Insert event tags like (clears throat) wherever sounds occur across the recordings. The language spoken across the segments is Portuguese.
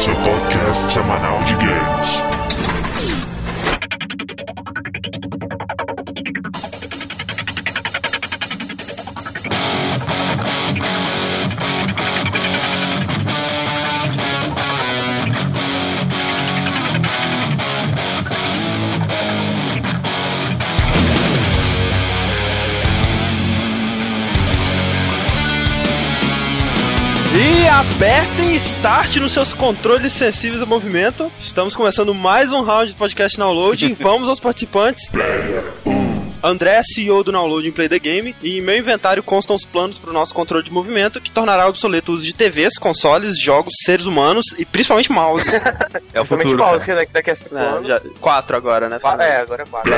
seu podcast semanal de games. E apertem Start nos seus controles sensíveis a movimento. Estamos começando mais um round de podcast Download. (laughs) Vamos aos participantes. André, CEO do Downloading Play the Game, e em meu inventário constam os planos para o nosso controle de movimento, que tornará obsoleto o uso de TVs, consoles, jogos, seres humanos e principalmente mouses. (laughs) É o Principalmente futuro. mouse, cara. que daqui, daqui a cinco É, anos. já- quatro agora, né? É, agora é quatro.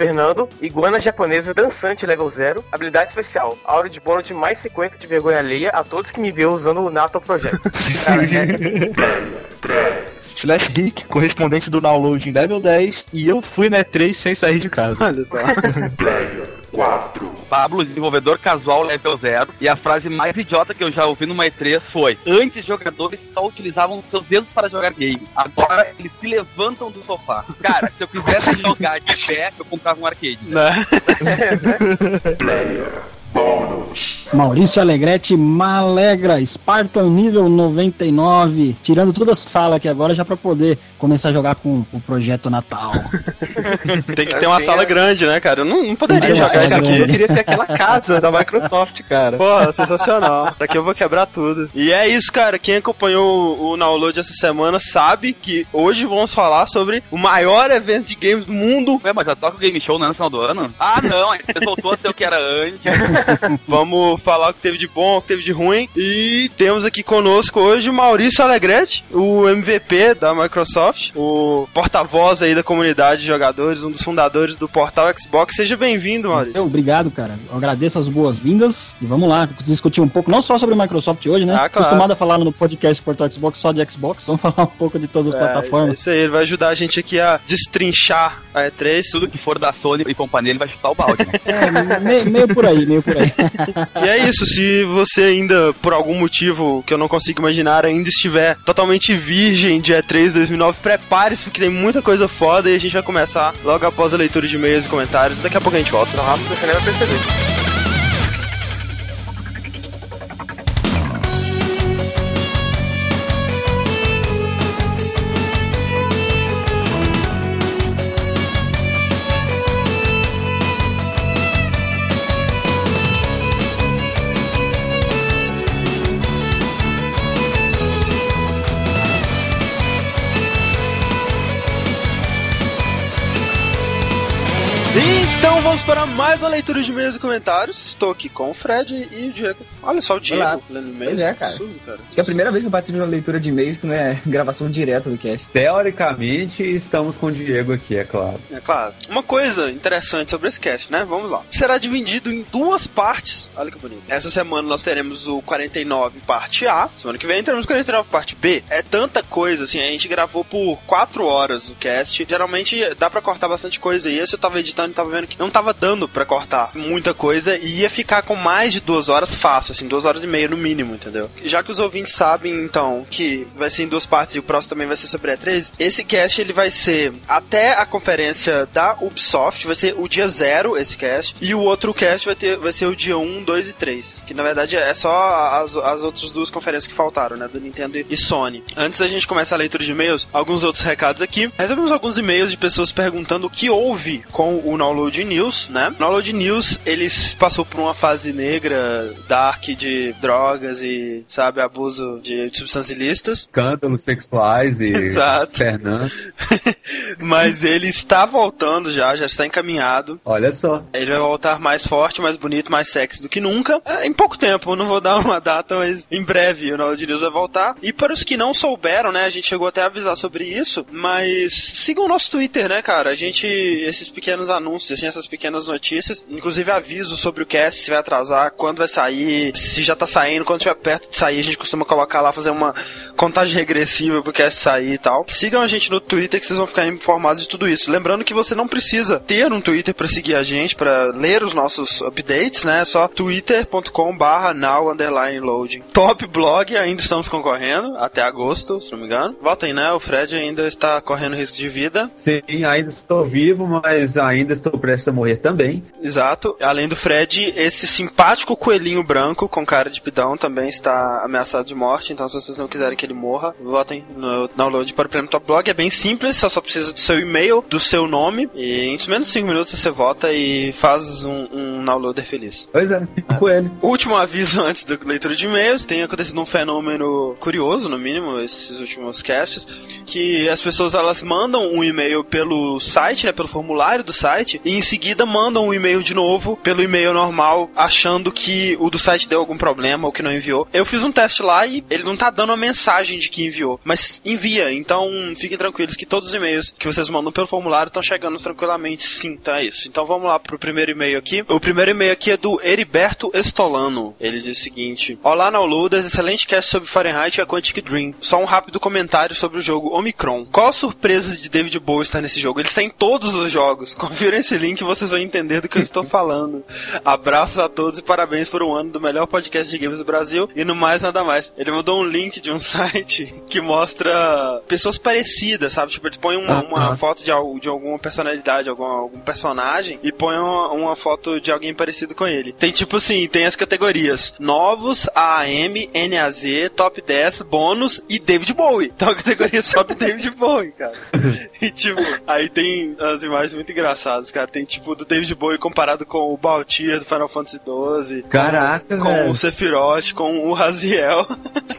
Fernando, iguana japonesa dançante level 0, habilidade especial, aura de bônus de mais 50 de vergonha alheia a todos que me vê usando o NATO Project. Cara, (laughs) é, Slash Geek, correspondente do download em level 10, e eu fui na E3 sem sair de casa. Olha só. (laughs) Pablo, desenvolvedor casual level 0. E a frase mais idiota que eu já ouvi numa E3 foi: Antes jogadores só utilizavam seus dedos para jogar game. Agora eles se levantam do sofá. Cara, se eu quisesse jogar de pé, eu comprava um arcade. né? (laughs) Maurício Alegrete Malegra, Spartan nível 99, tirando toda a sala aqui agora já pra poder começar a jogar com o projeto Natal. (laughs) Tem que ter uma Assim, sala é. grande, né, cara? Eu não, não poderia jogar isso aqui. Eu queria ter aquela casa da Microsoft, cara. Porra, sensacional. (laughs) Daqui eu vou quebrar tudo. E é isso, cara. Quem acompanhou o download essa semana sabe que hoje vamos falar sobre o maior evento de games do mundo. Ué, mas já toca o Game Show né, no final do ano? Ah, não, E3 voltou a ser o que era antes. (laughs) (laughs) Vamos falar o que teve de bom, o que teve de ruim. E temos aqui conosco hoje o Maurício Alegrete, o MVP da Microsoft, o porta-voz aí da comunidade de jogadores, um dos fundadores do portal Xbox. Seja bem-vindo, Maurício. Eu, obrigado, cara. Eu agradeço as boas-vindas e vamos lá discutir um pouco, não só sobre a Microsoft hoje, né? Ah, claro. Acostumado a falar no podcast Portal Xbox só de Xbox, (laughs) vamos falar um pouco de todas as É, plataformas. isso aí, ele vai ajudar a gente aqui a destrinchar a E3. Tudo que for da Sony e companhia, ele vai chutar o balde. Né? (laughs) É, me- meio por aí, meio por aí. E é isso, se você ainda, por algum motivo que eu não consigo imaginar, ainda estiver totalmente virgem de E3 2009, prepare-se porque tem muita coisa foda e a gente vai começar logo após a leitura de e-mails e comentários. Daqui a pouco a gente volta. tão rápido você nem vai perceber. Mais uma leitura de e-mails e comentários. Estou aqui com o Fred e o Diego. Olha só o Diego Olá. lendo e-mails. Pois é, cara. Absurdo, cara. Acho que é a primeira vez que eu participo de uma leitura de e-mails que não é (laughs) gravação direta do cast. Teoricamente, estamos com o Diego aqui, é claro. É claro. Uma coisa interessante sobre esse cast, né? Vamos lá. Será dividido em duas partes. Olha que bonito. Essa semana nós teremos o 49 parte A. Semana que vem teremos o 49 parte B. É tanta coisa, assim. A gente gravou por 4 horas o cast. Geralmente dá pra cortar bastante coisa. E esse eu tava editando e tava vendo que não tava dando pra cortar muita coisa. E ia ficar com mais de duas horas fácil, assim. Duas horas e meia no mínimo, entendeu? Já que os ouvintes sabem, então, que vai ser em duas partes e o próximo também vai ser sobre a E3, esse cast ele vai ser até a conferência da Ubisoft, vai ser o dia zero esse cast, e o outro cast vai, ter, vai ser o dia 1, 2 e 3, que na verdade é só as, as outras duas conferências que faltaram, né, do Nintendo e Sony. Antes da gente começar a leitura de e-mails, alguns outros recados aqui. Recebemos alguns e-mails de pessoas perguntando o que houve com o Download News, né? O Download News, eles passou por uma fase negra, dark de drogas e, sabe, abuso de substâncias ilícitas. Escândalos sexuais e Exato. Fernando. (laughs) Mas ele está voltando já, já está encaminhado. Olha só. Ele vai voltar mais forte, mais bonito, mais sexy do que nunca. É, em pouco tempo, não vou dar uma (laughs) data, mas em breve o Nerd News vai voltar. E para os que não souberam, né, a gente chegou até a avisar sobre isso, mas sigam o nosso Twitter, né, cara? A gente, esses pequenos anúncios, assim, essas pequenas pequenas notícias, inclusive aviso sobre o cast, se vai atrasar, quando vai sair, se já tá saindo, quando estiver perto de sair, a gente costuma colocar lá, fazer uma contagem regressiva pro cast sair e tal. Sigam a gente no Twitter que vocês vão ficar informados de tudo isso. Lembrando que você não precisa ter um Twitter para seguir a gente, para ler os nossos updates, né? É só twitter.com barra now underline loading. Top blog, ainda estamos concorrendo, até agosto, se não me engano. Voltem, né? O Fred ainda está correndo risco de vida. Sim, ainda estou vivo, mas ainda estou prestes a morrer também. Exato. Além do Fred, esse simpático coelhinho branco com cara de pidão também está ameaçado de morte. Então, se vocês não quiserem que ele morra, votem no download para o Prêmio Top Blog. É bem simples, só, só precisa do seu e-mail, do seu nome. E em menos de 5 minutos você vota e faz um, um downloader feliz. Pois é, com ele. (laughs) Último aviso (laughs) antes da leitura de e-mails: tem acontecido um fenômeno curioso, no mínimo, esses últimos casts, que as pessoas elas mandam um e-mail pelo site, né, pelo formulário do site, e em seguida mandam um e-mail de novo pelo e-mail normal, achando que o do site deu algum problema ou que não enviou. Eu fiz um teste lá e ele não tá dando a mensagem de que enviou, mas envia. Então fiquem tranquilos que todos os e-mails que vocês mandam pelo formulário estão chegando tranquilamente. Sim, então é isso. Então vamos lá pro primeiro e-mail aqui. O primeiro e-mail aqui é do Heriberto Estolano. Ele diz o seguinte: Olá, Downloaders, excelente cast sobre Fahrenheit e a Quantic Dream. Só um rápido comentário sobre o jogo Omicron. Qual a surpresa de David Bowie estar nesse jogo? Ele está em todos os jogos. (laughs) Confira esse link e vocês vão entender do que eu estou falando. Abraços a todos e parabéns por um ano do melhor podcast de games do Brasil. E no mais, nada mais. Ele mandou um link de um (laughs) site que mostra pessoas parecidas, sabe? Tipo, ele põe uma, uma foto de, de alguma personalidade, algum, algum personagem e põe uma, uma foto de alguém parecido com ele. Tem tipo assim, tem as categorias novos, AM, NAZ, Top 10, bônus e David Bowie. Então a categoria só do David Bowie, cara. (laughs) E tipo, aí tem as imagens muito engraçadas, cara. Tem tipo do David Bowie comparado com o Baltier do Final Fantasy XII. Caraca, com velho. o Sephiroth, com o Raziel.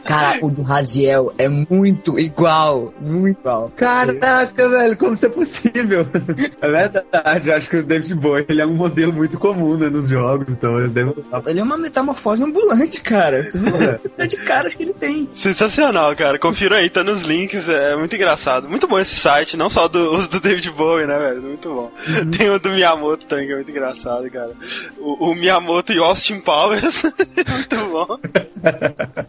Cara, o do Raziel é muito igual. Muito igual. Caraca, velho, como isso é possível? É verdade, acho que o David Bowie ele é um modelo muito comum né, nos jogos, então eles devem usar. Ele é uma metamorfose ambulante, cara. Quantidade de caras que ele tem. Sensacional, cara. Confira aí, tá nos links, é muito engraçado. Muito bom esse site, não só do, os do David Bowie, né, velho? Muito bom. Tem o do Miyamoto também, é muito engraçado, cara. O, o Miyamoto e Austin Powers. (laughs) muito bom.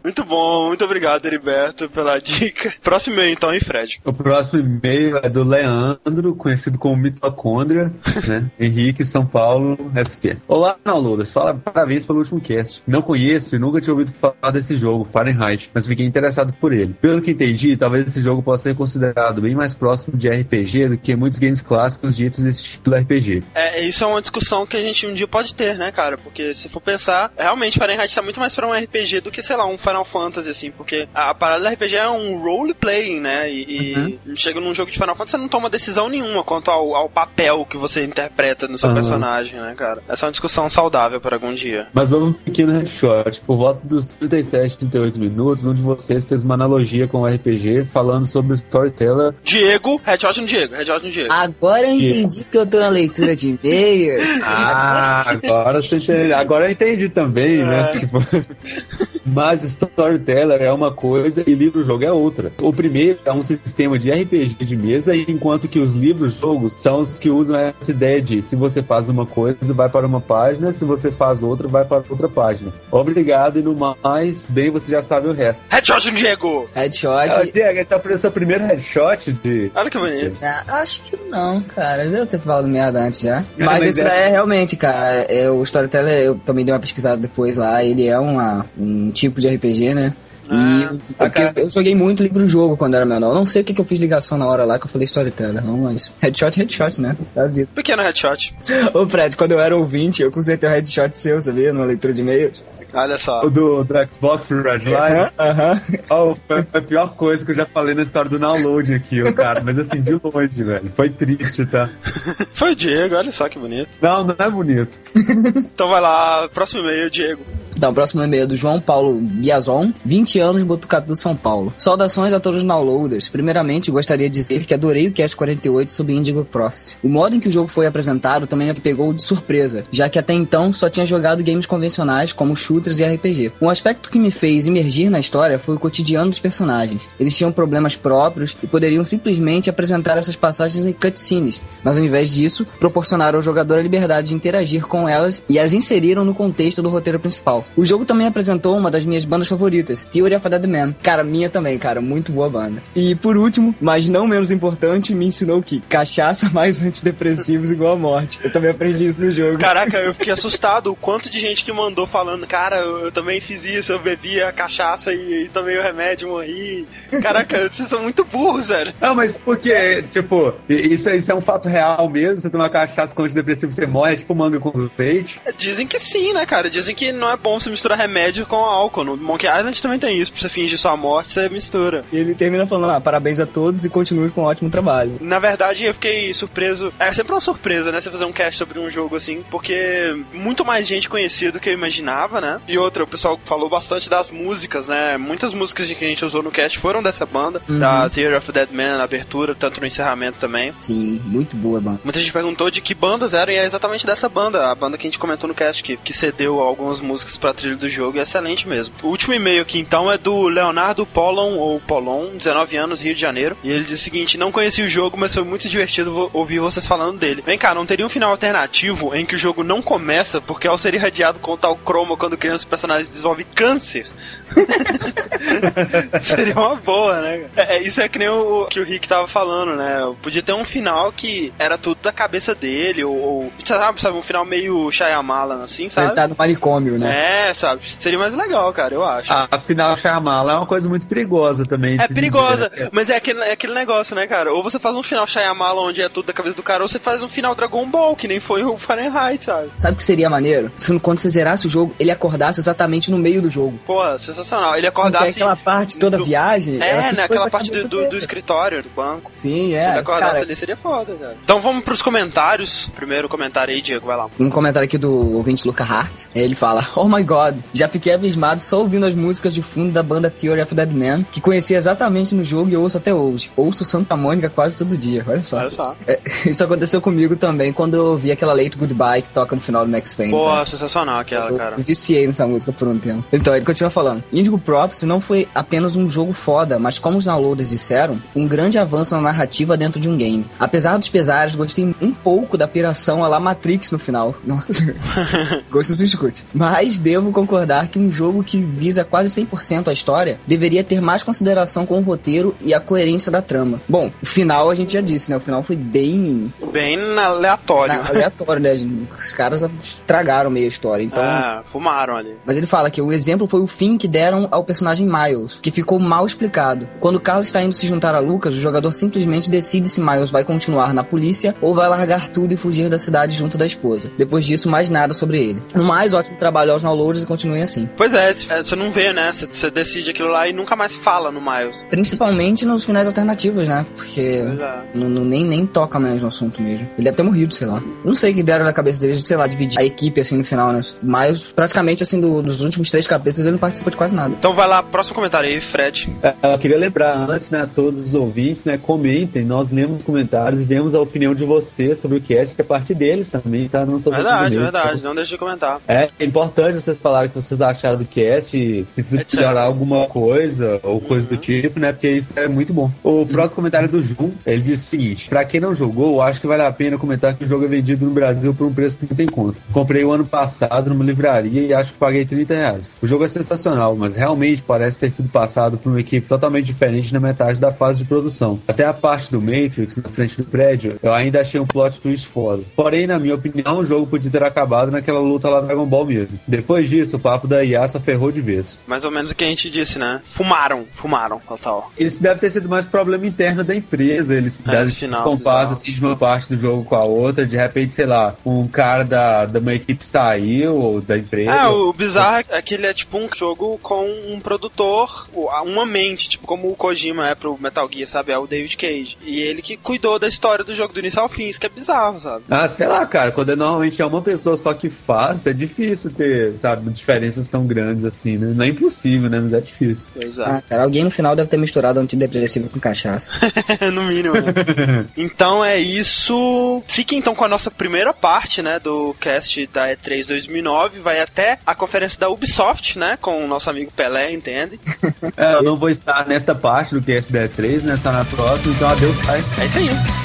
Muito bom, muito obrigado, Heriberto, pela dica. Próximo e-mail, então, hein, Fred? O próximo e-mail é do Leandro, conhecido como Mitocôndria, (laughs) né? Henrique, São Paulo, SP. Olá, downloaders. Fala parabéns pelo último cast. Não conheço e nunca tinha ouvido falar desse jogo, Fahrenheit, mas fiquei interessado por ele. Pelo que entendi, talvez esse jogo possa ser considerado bem mais próximo de RPG do que muitos games clássicos ditos desse estilo RPG. É, isso é uma discussão que a gente um dia pode ter, né, cara? Porque se for pensar, realmente Fahrenheit tá muito mais pra um RPG do que, sei lá, um Final Fantasy, assim, porque a, parada do RPG é um role-playing, né? E, e chega num jogo de Final Fantasy, você não toma decisão nenhuma quanto ao, ao papel que você interpreta no seu Aham. personagem, né, cara? Essa é uma discussão saudável para algum dia. Mas houve um pequeno headshot, por volta dos 37, 38 minutos, um de vocês fez uma analogia com o RPG falando sobre o storyteller. Diego, headshot no Diego, headshot no Diego. Agora eu Que- entendi que eu tô na leitura de e-mail. Ah, agora você agora eu entendi também, né? É. Tipo, (laughs) mas storyteller é uma coisa e livro-jogo é outra. O primeiro é um sistema de RPG de mesa, enquanto que os livros-jogos são os que usam essa ideia de se você faz uma coisa, vai para uma página, se você faz outra, vai para outra página. Obrigado e no mais, bem você já sabe o resto. Headshot Diego! Headshot. Ah, Diego, esse é o seu primeiro headshot de. Olha que bonito. Ah, acho que não, cara. Eu devo ter falado merda antes já. Mas, mas esse é- daí é realmente, cara. É, o Storyteller, eu também dei uma pesquisada depois lá. Ele é uma, um tipo de RPG, né? Ah, e é porque eu joguei muito livro-jogo quando era menor. Eu não sei o que, que eu fiz ligação na hora lá que eu falei Storyteller, não, mas. Headshot, headshot, né? Da vida. Pequeno headshot. (laughs) Ô, Fred, quando eu era ouvinte, eu consertei o headshot seu, sabia? Numa leitura de e-mail. Olha só. O do, do Xbox pro Red Light. Aham. Oh, foi a pior coisa que eu já falei na história do download aqui, ô, cara. Mas assim, de longe, velho. Foi triste, tá? (laughs) Foi o Diego, olha só que bonito. Não, não é bonito. (laughs) Então vai lá, próximo e-mail, Diego. Então, o próximo e-mail é do João Paulo Biazon, 20 anos, Botucatu, São Paulo. Saudações a todos os downloaders. Primeiramente, gostaria de dizer que adorei o Cast 48 sobre Indigo Prophecy. O modo em que o jogo foi apresentado também me pegou de surpresa, já que até então só tinha jogado games convencionais como e RPG. Um aspecto que me fez imergir na história foi o cotidiano dos personagens. Eles tinham problemas próprios e poderiam simplesmente apresentar essas passagens em cutscenes, mas ao invés disso, proporcionaram ao jogador a liberdade de interagir com elas e as inseriram no contexto do roteiro principal. O jogo também apresentou uma das minhas bandas favoritas, Theory of a Dead Man. Cara, minha também, cara, muito boa banda. E por último, mas não menos importante, me ensinou que cachaça (laughs) mais antidepressivos igual a morte. Eu também aprendi isso no jogo. Caraca, eu fiquei assustado o quanto de gente que mandou falando, cara, eu, eu também fiz isso, eu bebia cachaça e, e tomei o remédio e morri. Caraca, (laughs) vocês são muito burros, velho. Não, mas porque, tipo, isso, isso é um fato real mesmo? Você tomar cachaça com antidepressivo, você morre, é tipo manga com leite? Dizem que sim, né, cara? Dizem que não é bom você misturar remédio com álcool. No Monkey Island também tem isso. Pra você fingir sua morte, você mistura. E ele termina falando, ah, parabéns a todos e continue com um ótimo trabalho. Na verdade, eu fiquei surpreso. É sempre uma surpresa, né? Você fazer um cast sobre um jogo assim, porque muito mais gente conhecida do que eu imaginava, né? E outra, o pessoal falou bastante das músicas, né? Muitas músicas que a gente usou no cast foram dessa banda, Uhum. da Theory of Dead Man, na abertura, tanto no encerramento também. Sim, muito boa, mano. Muita gente perguntou de que bandas eram, e é exatamente dessa banda, a banda que a gente comentou no cast, que, que cedeu algumas músicas pra trilha do jogo, e é excelente mesmo. O último e-mail aqui então é do Leonardo Polon, ou Polon, 19 anos, Rio de Janeiro, e ele diz o seguinte: Não conheci o jogo, mas foi muito divertido ouvir vocês falando dele. Vem cá, não teria um final alternativo em que o jogo não começa porque ao ser irradiado com tal croma quando criança o personagem desenvolve câncer? (laughs) Seria uma boa, né? É, isso é que nem o que o Rick tava falando, né? Podia ter um final que era tudo da cabeça dele, ou, ou sabe, sabe, um final meio Shyamalan, assim, sabe? Ele tá no manicômio, né? É, sabe? Seria mais legal, cara, eu acho. Ah, Afinal, Shyamala é uma coisa muito perigosa também. de É perigosa, dizer. mas é aquele, é aquele negócio, né, cara? Ou você faz um final Shyamalan onde é tudo da cabeça do cara, ou você faz um final Dragon Ball, que nem foi o Fahrenheit, sabe? Sabe o que seria maneiro? Se quando você zerasse o jogo, ele acordasse exatamente no meio do jogo. Porra, sensacional. Ele Porque acordasse. aquela parte toda do- viagem. É, ficou né? Aquela na parte do, do, do escritório, do banco. Sim, Se ele é. acordasse Cara, ali seria foda, cara. Então vamos pros comentários. Primeiro comentário aí, Diego, vai lá. um comentário aqui do ouvinte Luca Hart. Ele fala: Oh my god, já fiquei abismado só ouvindo as músicas de fundo da banda Theory of Dead Man, que conheci exatamente no jogo e ouço até hoje. Ouço Santa Mônica quase todo dia, olha só. Olha só. É, (laughs) isso aconteceu comigo também quando eu vi aquela Late Goodbye que toca no final do Max Payne. Pô, né? sensacional aquela, Eu cara. viciei nessa música por um tempo. Então, ele continua falando. Indigo Props não foi apenas um jogo foda, mas como os downloaders disseram, um grande avanço na narrativa dentro de um game. Apesar dos pesares, gostei um pouco da piração a la Matrix no final. (laughs) Nossa. (laughs) Gosto se escute. Mas devo concordar que um jogo que visa quase 100% a história deveria ter mais consideração com o roteiro e a coerência da trama. Bom, o final a gente já disse, né? O final foi bem Bem aleatório. na- aleatório, né? Os caras estragaram meio a história. Então, Ah, fumaram ali. mas ele fala que o exemplo foi o fim que deram ao personagem Miles, que ficou mal explicado. Quando Carlos está indo se juntar a Lucas, o jogador simplesmente decide se Miles vai continuar na polícia ou vai largar tudo e fugir da cidade junto da esposa. Depois disso, mais nada sobre ele. No mais, ótimo trabalho aos downloaders e continuem assim. Pois é, se- é, você não vê, né? Você- Você decide aquilo lá e nunca mais fala no Miles. Principalmente nos finais alternativos, né? Porque é. não, não- nem, nem toca mais no assunto mesmo. Ele deve ter morrido, sei lá. Não sei o que deram na cabeça deles, de, sei lá, dividir a equipe assim no final, né? Miles, praticamente assim, do- dos últimos três capítulos, ele não participa de quase nada. Então vai lá, próximo comentário aí, Fred. É, Eu queria lembrar antes, né, a todos os ouvintes, né, comentem, nós lemos os comentários e vemos a opinião de vocês sobre o cast, que é parte deles também, tá? Não sobre Verdade, verdade. tá? Não deixe de comentar. É importante vocês falarem o que vocês acharam do cast, se precisa Etc. melhorar alguma coisa ou coisa do tipo, né? Porque isso é muito bom. O próximo comentário é do Jun, ele diz o seguinte: Pra quem não jogou, acho que vale a pena comentar que o jogo é vendido no Brasil por um preço que não tem conta. Comprei o ano passado numa livraria e acho que paguei 30 reais. O jogo é sensacional, mas realmente parece ter sido passado por uma equipe totalmente diferente na metade da fase de produção. Até a parte do Matrix, na frente do prédio, eu ainda achei um plot twist foda. Porém, na minha opinião, o jogo podia ter acabado naquela luta lá Dragon Ball mesmo. Depois disso, o papo da IA só ferrou de vez. Mais ou menos o que a gente disse, né? Fumaram, fumaram, total. Isso deve ter sido mais problema interno da empresa. Eles É, descompasam assim, de uma parte do jogo com a outra. De repente, sei lá, um cara da, da uma equipe saiu ou da empresa. É, o bizarro é que ele é tipo um jogo com um produtor, uma mente, tipo como o Kojima é pro Metal Gear, sabe? É o David Cage. E ele que cuidou da história do jogo do início ao fim, isso que é bizarro, sabe? Ah, sei lá, cara, quando é, normalmente é uma pessoa só que faz, é difícil ter sabe? Diferenças tão grandes assim, né? Não é impossível, né? Mas é difícil. Pois é. Ah, cara, alguém no final deve ter misturado antidepressivo com cachaça. (laughs) no mínimo. né? (laughs) então é isso. Fique então com a nossa primeira parte, né, do cast da E3 2009. Vai até a conferência da Ubisoft, né, com o nosso amigo Pelé, entende? (laughs) É, eu não vou estar nesta parte do cast da E3, né? Só na próxima, então adeus, sai. É isso aí.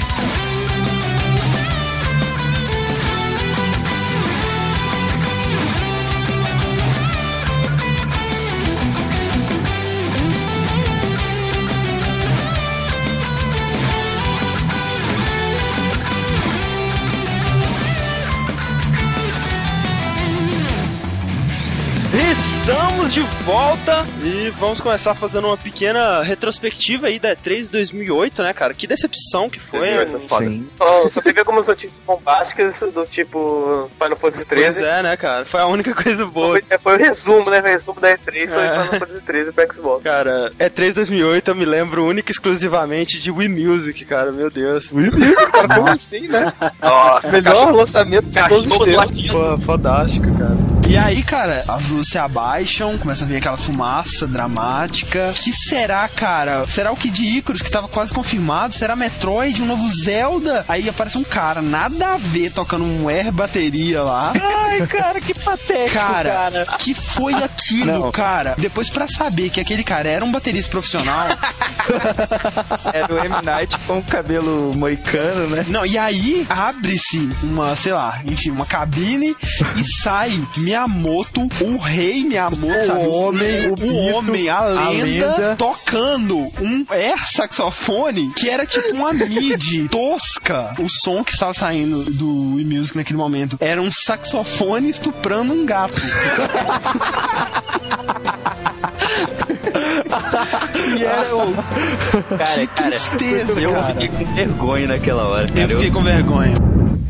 Estamos de volta e vamos começar fazendo uma pequena retrospectiva aí da E3 2008, né, cara? Que decepção que foi. 2008 né? foda. Sim. Ó, só teve algumas notícias bombásticas do tipo Final Fantasy Pois 13. é, né, cara? Foi a única coisa boa. Foi, foi o resumo, né? O resumo da E3 foi É. Final Fantasy 13 pra Xbox. Cara, E3 2008 eu me lembro única e exclusivamente de Wii Music, cara, meu Deus. Wii Music, cara, como assim, né? Nossa, Melhor lançamento de todos os tempos. Pô, fodástico, cara. E aí, cara, as luzes se abaixam, começa a vir aquela fumaça dramática. Que será, cara? Será o Kid Icarus, que tava quase confirmado? Será Metroid, um novo Zelda? Aí aparece um cara, nada a ver, tocando um air bateria lá. Ai, cara, que patético, Cara, cara. que foi aquilo, Não. cara? Depois, pra saber que aquele cara era um baterista profissional, (laughs) Era o M. Night com o cabelo moicano, né? Não, e aí abre-se uma, sei lá, enfim, uma cabine e sai Miyamoto, o rei Miyamoto, sabe? homem, o o mito, homem, a lenda, a lenda. tocando um air saxofone que era tipo uma mid (laughs) tosca. O som que estava saindo do Wii Music naquele momento era um saxofone estuprando um gato. (laughs) e era o. Cara, que cara, tristeza, eu cara. fiquei com vergonha naquela hora, cara. Eu fiquei com vergonha.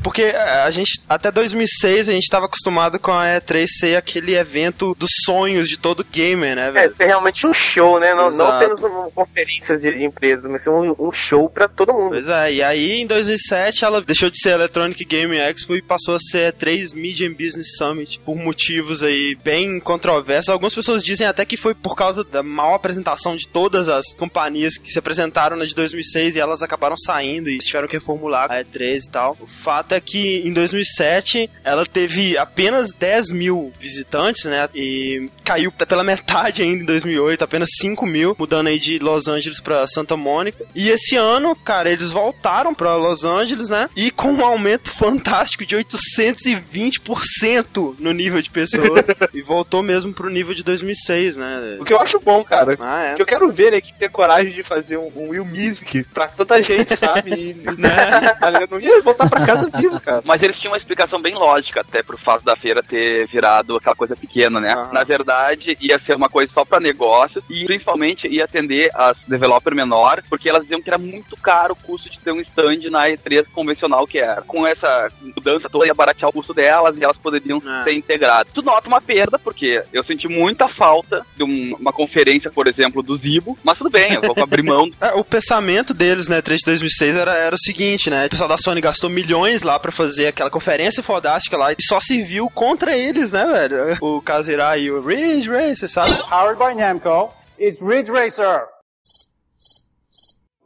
Porque é, a gente, até 2006, a gente tava acostumado com a E3 ser aquele evento dos sonhos de todo gamer, né, É, velho? ser realmente um show, né? Não, não apenas uma conferência de empresas, mas ser um, um show pra todo mundo. Pois é, e aí em 2007 ela deixou de ser Electronic Game Expo e passou a ser 3 Media and Business Summit por motivos aí bem controversos. Algumas pessoas dizem até que foi por causa da mal apresentação de todas as companhias que se apresentaram na de 2006 e elas acabaram saindo e tiveram que reformular a E3 e tal. O fato é que em 2007 ela teve apenas 10 mil visitantes, né? E caiu pela metade ainda em 2008, apenas 5 mil, mudando aí de Los Angeles pra Santa Mônica. E esse ano, cara, eles voltaram pra Los Angeles, né? E com um aumento fantástico de 820% no nível de pessoas. (laughs) e voltou mesmo pro nível de 2006, né? O que eu acho bom, cara. Ah, é. O que eu quero ver é que ter coragem de fazer um, um Will Music pra tanta gente, sabe? E, (laughs) né? (laughs) Eu não ia voltar pra casa vivo, (laughs) cara. Mas eles tinham uma explicação bem lógica, até pro fato da feira ter virado aquela coisa pequena, né? Aham. Na verdade, ia ser uma coisa só pra negócios e principalmente ia atender as developer menor, porque elas diziam que era muito caro o custo de ter um stand na E3 convencional que era. Com essa mudança toda, ia baratear o custo delas e elas poderiam Ah. ser integradas. Tu nota uma perda, porque eu senti muita falta de um- uma conferência, por exemplo, do Zibo, mas tudo bem, eu vou (laughs) abrir mão É, o pensamento deles, né, 3 de 2006 era, era o seguinte, né? O pessoal da Sony gastou milhões lá pra fazer aquela conferência fodástica lá e só se viu contra eles, né, velho? O Kazirá e o Ridge Racer, sabe? Powered by Namco, it's Ridge Racer.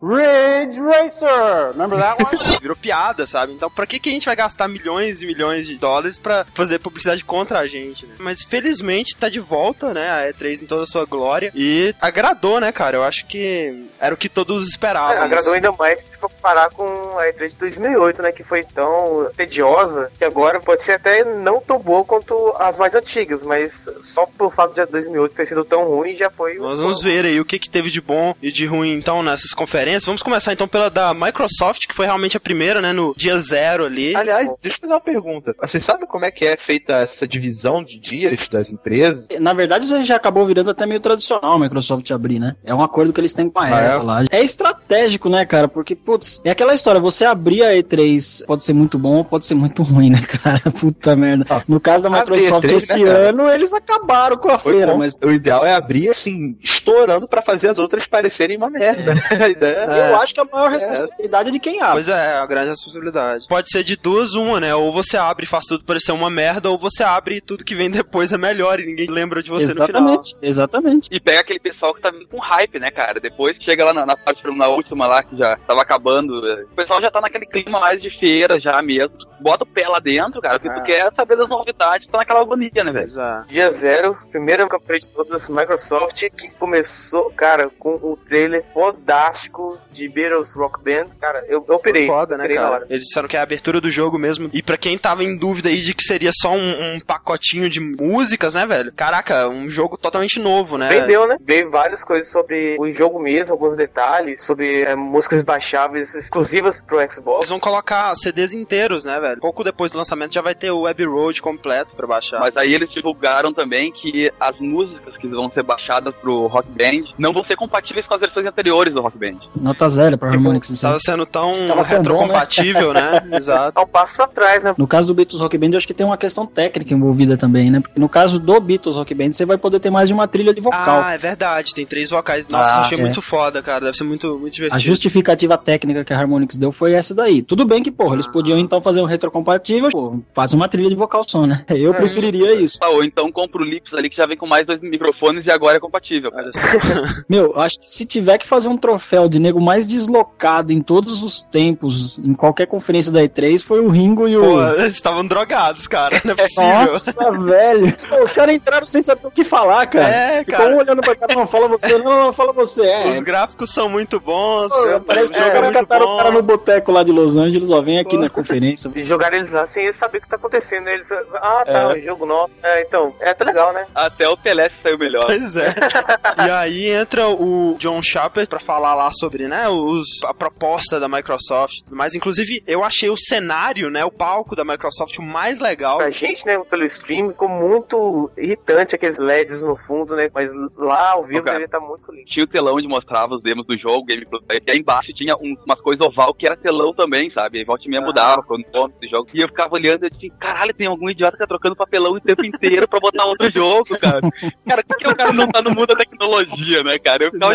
Ridge Racer! Remember that one? (laughs) Virou piada, sabe? Então, pra que, que a gente vai gastar milhões e milhões de dólares pra fazer publicidade contra a gente, né? Mas felizmente tá de volta, né? A E3 em toda a sua glória. E agradou, né, cara? Eu acho que era o que todos esperavam. É, agradou ainda mais se for comparar com a E3 de 2008, né? Que foi tão tediosa que agora pode ser até não tão boa quanto as mais antigas, mas só por fato de 2008 ter sido tão ruim já foi. Nós vamos ver aí o que, que teve de bom e de ruim, então, nessas conferências. Vamos começar, então, pela da Microsoft, que foi realmente a primeira, né? No dia zero ali. Aliás, deixa eu fazer uma pergunta. Você sabe como é que é feita essa divisão de dias das empresas? Na verdade, isso já acabou virando até meio tradicional a Microsoft abrir, né? É um acordo que eles têm com a Ah, é? essa lá. É estratégico, né, cara? Porque, putz, é aquela história, você abrir a E3 pode ser muito bom ou pode ser muito (laughs) ruim, né, cara? Puta merda. No caso da Microsoft E3, esse né, ano, eles acabaram com a Foi feira, bom. mas O ideal é abrir, assim, estourando pra fazer as outras parecerem uma merda. (laughs) A ideia Eu acho que a maior responsabilidade é de quem abre. Pois é, é a grande responsabilidade. Pode ser de duas, uma, né? Ou você abre e faz tudo parecer uma merda, ou você abre e tudo que vem depois é melhor e ninguém lembra de você no final. Exatamente, exatamente. E pega aquele pessoal que tá vindo com hype, né, cara? Depois chega lá na, na parte na última lá, que já tava acabando. é, O pessoal já tá naquele clima mais de feira já mesmo. Bota o pé lá dentro, cara, porque tu quer saber das novidades, tá naquela agonia, né, velho? Dia zero, primeiro campeonato de todas Microsoft, que começou, cara, com o trailer fodástico de Beatles Rock Band. Cara, eu, eu pirei. Foda, né, pirei na cara? hora. Eles disseram que é a abertura do jogo mesmo. E pra quem tava em dúvida aí de que seria só um, um pacotinho de músicas, né, velho? Caraca, um jogo totalmente novo, né? Vendeu, né? Veio várias coisas sobre o jogo mesmo, alguns detalhes, sobre é, músicas baixáveis exclusivas pro Xbox. Eles vão colocar CDs inteiros, né, velho? Pouco depois do lançamento já vai ter o Web Road completo pra baixar. Mas aí eles divulgaram também que as músicas que vão ser baixadas pro Rock Band não vão ser compatíveis com as versões anteriores do Rock Band. Nota zero pra Harmonix. isso aí. Tava sendo tão Tava tão retrocompatível, né? (laughs) Exato. É um passo pra trás, né? No caso do Beatles Rock Band, eu acho que tem uma questão técnica envolvida também, né? Porque no caso do Beatles Rock Band, você vai poder ter mais de uma trilha de vocal. Ah, é verdade. Tem três vocais. Nossa, Ah, achei é. muito foda, cara. Deve ser muito, muito divertido. A justificativa técnica que a Harmonix deu foi essa daí. Tudo bem que, porra, eles podiam então fazer um retrocompatível, pô, faz uma trilha de vocal só, né? (laughs) Eu preferiria isso. Ah, Ou então compra o Lips ali que já vem com mais dois microfones e agora é compatível. Cara. (laughs) Meu, acho que se tiver que fazer um troféu de nego mais deslocado em todos os tempos, em qualquer conferência da E3, foi o Ringo e o. Pô, eles estavam drogados, cara. Não é possível. Nossa, velho. Pô, os caras entraram sem saber o que falar, cara. É, cara. um olhando pra cara, não, fala você, não, não, fala você. É, Os gráficos são muito bons. Pô, parece que os é, caras muito cataram bom. o cara no boteco lá de Los Angeles, ó, vem aqui na conferência. E jogaram eles lá sem eles saber o que tá acontecendo. Eles, ah, tá, É. um jogo nosso. É, então, é até legal, né? Até o Pelé saiu melhor. Pois é. (laughs) e aí entra o John Sharper pra falar lá sobre, né, os, a proposta da Microsoft e tudo mais. Inclusive, eu achei o cenário, né, o palco da Microsoft o mais legal. Pra gente, né, pelo stream, ficou muito irritante aqueles LEDs no fundo, né? Mas lá ao vivo devia estar muito lindo. Tinha o telão onde mostrava os demos do jogo, gameplay, e aí embaixo tinha uns, umas coisas oval que era telão também, sabe? Aí volta e meia mudava quando o nome do jogo. E eu ficava olhando e eu disse, caralho, tem algum idiota que tá trocando papelão o tempo inteiro pra botar outro jogo, cara. Cara, por que o cara não tá no mundo da tecnologia, né, cara? Eu ficava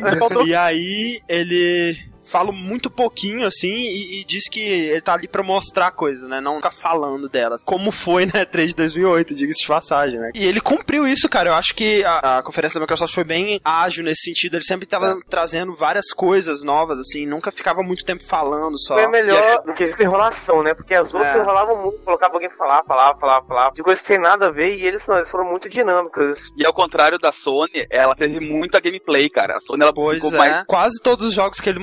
Né? faltou E aí ele fala muito pouquinho assim e, e diz que ele tá ali pra mostrar coisas, né? Não ficar falando delas. Como foi (laughs) na E3 de 2008, diga-se de passagem, né? E ele cumpriu isso, cara. Eu acho que a, a conferência da Microsoft foi bem ágil nesse sentido. Ele sempre tava trazendo várias coisas novas, assim. Nunca ficava muito tempo falando só. Foi melhor do que essa enrolação, né? Porque as outras É. enrolavam muito, colocavam alguém falar, falar, falar, falar. De coisas sem nada a ver, e eles, não, eles foram muito dinâmicos. E ao contrário da Sony, ela teve muita gameplay, cara. A Sony ela Pois ficou é. mais. Quase todos os jogos que ele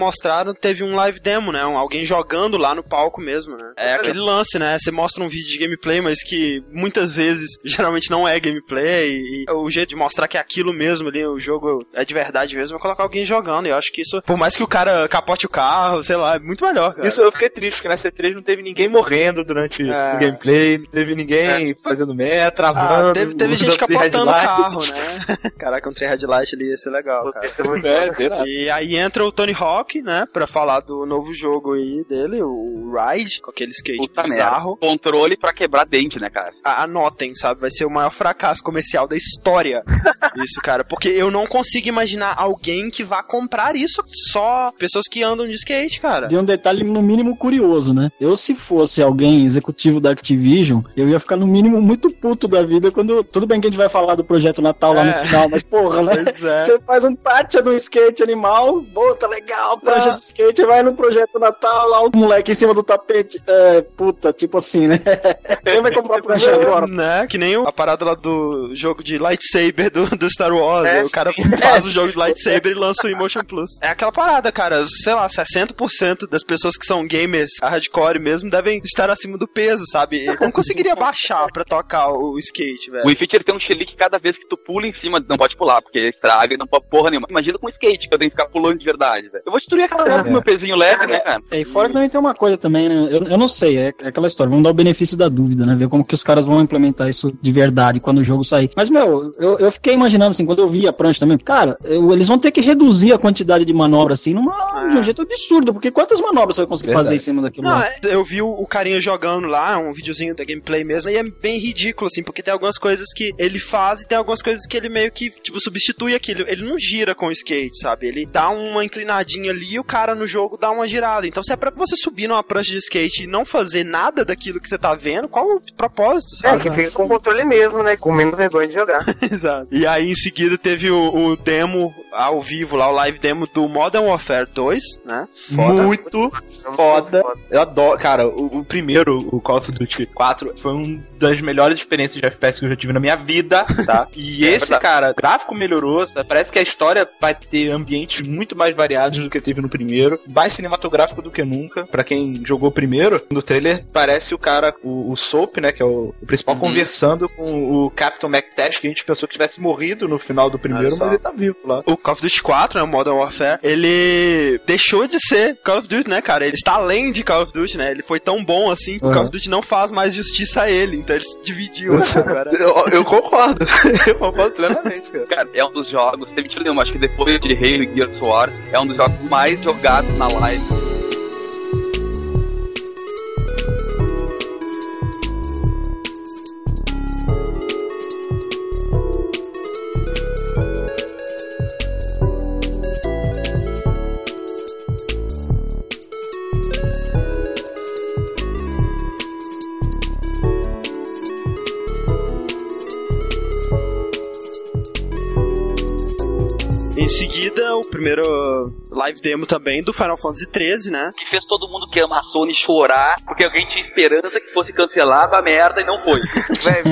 teve um live demo, né? Um- alguém jogando lá no palco mesmo, né? É aquele lance, né? Você mostra um vídeo de gameplay, mas que muitas vezes (laughs) geralmente não é gameplay. E o jeito de mostrar que é aquilo mesmo ali, o jogo é de verdade mesmo, é colocar alguém jogando. E eu acho que isso, por mais que o cara capote o carro, sei lá, é muito melhor, cara. Isso eu fiquei triste, porque na C3 não teve ninguém morrendo durante É. o gameplay, não teve ninguém fazendo meta, travando. Ah, teve, teve gente capotando o carro, né? Caraca, um trem red light ali ia ser legal, cara. É? E aí entra o Tony Hawk, né, pra falar do novo jogo aí dele, o Ride, com aquele skate Puta bizarro. merda. Controle pra quebrar dente, né, cara? A- Anotem, sabe? Vai ser o maior fracasso comercial da história. (laughs) isso, cara. Porque eu não consigo imaginar alguém que vá comprar isso. Só pessoas que andam de skate, cara. De um detalhe no mínimo curioso, né? Eu, se fosse alguém executivo da Activision, eu ia ficar no mínimo muito puto da vida quando. Tudo bem que a gente vai falar do projeto Natal lá É. no final, mas porra, né? (laughs) Pois é. Você faz um pátia do skate animal, bota legal, projeto de skate, vai no projeto Natal lá, o moleque em cima do tapete. É, puta, tipo assim, né? (laughs) Quem vai comprar prancha agora? Né? Que nem a parada lá do jogo de lightsaber do, do Star Wars. É, o cara faz o jogo de lightsaber e lança o Emotion Plus. É aquela parada, cara. Sei lá, 60% das pessoas que são gamers hardcore mesmo devem estar acima do peso, sabe? Eu não conseguiria baixar pra tocar o skate, velho. O Wii Fit ele tem um chilique cada vez que tu pula em cima, não pode pular, porque estraga e não pode porra nenhuma. Imagina com skate, que eu tenho que ficar pulando de verdade, velho. Eu vou destruir a é com meu pezinho leve, né, cara? É, e fora que também tem uma coisa também, né? Eu, eu não sei, é, é aquela história, vamos dar o benefício da dúvida, né? Ver como que os caras vão implementar isso de verdade quando o jogo sair. Mas, meu, eu, eu fiquei imaginando assim, quando eu vi a prancha também, cara, eu- eles vão ter que reduzir a quantidade de manobra assim numa, de um jeito absurdo, porque quantas manobras você vai conseguir Verdade. fazer em cima daquilo Não, lá? é, eu vi o, o carinha jogando lá, um videozinho da gameplay mesmo, e é bem ridículo, assim, porque tem algumas coisas que ele faz e tem algumas coisas que ele meio que, tipo, substitui aquilo. Ele não gira com o skate, sabe? Ele dá uma inclinadinha ali e o cara no jogo dá uma girada. Então, se é pra você subir numa prancha de skate e não fazer nada daquilo que você tá vendo, qual o propósito, É, sabe? que fica com o controle mesmo, né? Com menos vergonha de jogar. (laughs) Exato. E aí, em seguida, teve o, o demo ao vivo lá, o live demo do Modern Warfare 2, né? Foda. Muito foda. Eu adoro. Cara, o, o primeiro, o Call of Duty 4, foi uma das melhores experiências de FPS que eu já tive na minha vida, tá? (laughs) E É esse, verdade. cara, o gráfico melhorou. sabe? Parece que a história vai ter ambientes muito mais variados do que teve no primeiro. Mais cinematográfico do que nunca. Pra quem jogou primeiro, no trailer parece o cara, o, o Soap, né? Que é o, o principal, Uhum. conversando com o Captain McTash, que a gente pensou que tivesse morrido no final do primeiro, mas ele tá vivo lá. O Call of Duty 4, né, o Modern Warfare, ele deixou de ser Call of Duty, né, cara? Ele está além de Call of Duty, né? Ele foi tão bom assim que o Uhum. Call of Duty não faz mais justiça a ele. Então ele se dividiu né, (laughs) agora. Eu, eu concordo. (laughs) eu concordo plenamente, cara. Cara, é um dos jogos, sem mentira nenhuma, acho que depois de Halo e Gears of War, é um dos jogos mais jogados na live. Seguida, o primeiro live demo também do Final Fantasy 13, né? Que fez todo que ama a Sony chorar, porque alguém tinha esperança que fosse cancelado a merda e não foi. (laughs) Véi,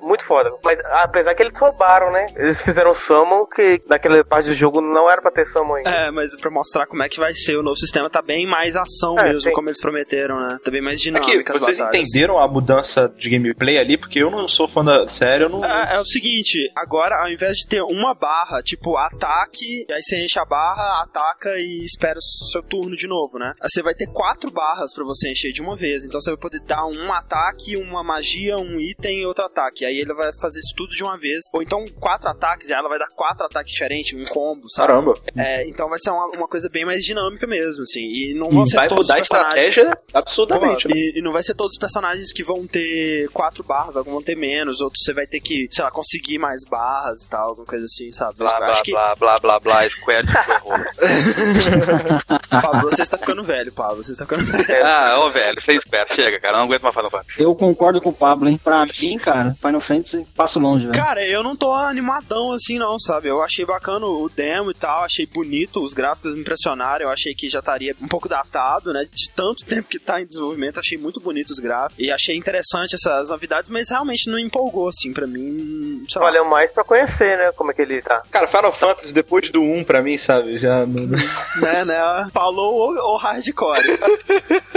muito foda. Mas apesar que eles roubaram, né? Eles fizeram summon que naquela parte do jogo não era pra ter summon ainda. É, mas pra mostrar como é que vai ser o novo sistema, tá bem mais ação É, mesmo, sim. como eles prometeram, né? Tá bem mais É que dinâmica as vocês batalhas. entenderam a mudança de gameplay ali? Porque eu não sou fã da série, eu não. É, é o seguinte, agora ao invés de ter uma barra, tipo ataque, e aí você enche a barra, ataca e espera o seu turno de novo, né? Aí você vai ter quatro barras pra você encher de uma vez. Então você vai poder dar um ataque, uma magia, um item e outro ataque. Aí ele vai fazer isso tudo de uma vez. Ou então quatro ataques, e ela vai dar quatro ataques diferentes, um combo, sabe? Caramba. É, então vai ser uma, uma coisa bem mais dinâmica mesmo, assim. E não vão E ser vai todos mudar a os personagens. estratégia absurdamente. né? E, e não vai ser todos os personagens que vão ter quatro barras, alguns vão ter menos, outros você vai ter que, sei lá, conseguir mais barras e tal, alguma coisa assim, sabe? Blá, blá, acho que, blá, blá, blá, blá, Square terror. (laughs) Pablo, você está ficando velho, Pablo, você está ficando velho. Ah, ô velho, você espera, chega, cara, não aguento mais Final Fantasy. Eu concordo com o Pablo, hein? Pra mim, cara, Final Fantasy passo longe, velho. Cara, eu não tô animadão assim, não, sabe? Eu achei bacana o demo e tal, achei bonito, os gráficos me impressionaram, eu achei que já estaria um pouco datado, né? De tanto (laughs) tempo que tá em desenvolvimento, achei muito bonito os gráficos. E achei interessante essas novidades, mas realmente não empolgou, assim, pra mim. Sei lá. Valeu mais pra conhecer, né? Como é que ele tá. Cara, Final Fantasy depois do 1 pra mim, sabe? Já. não- (laughs) né, né? Falou o, o hardcore. (laughs)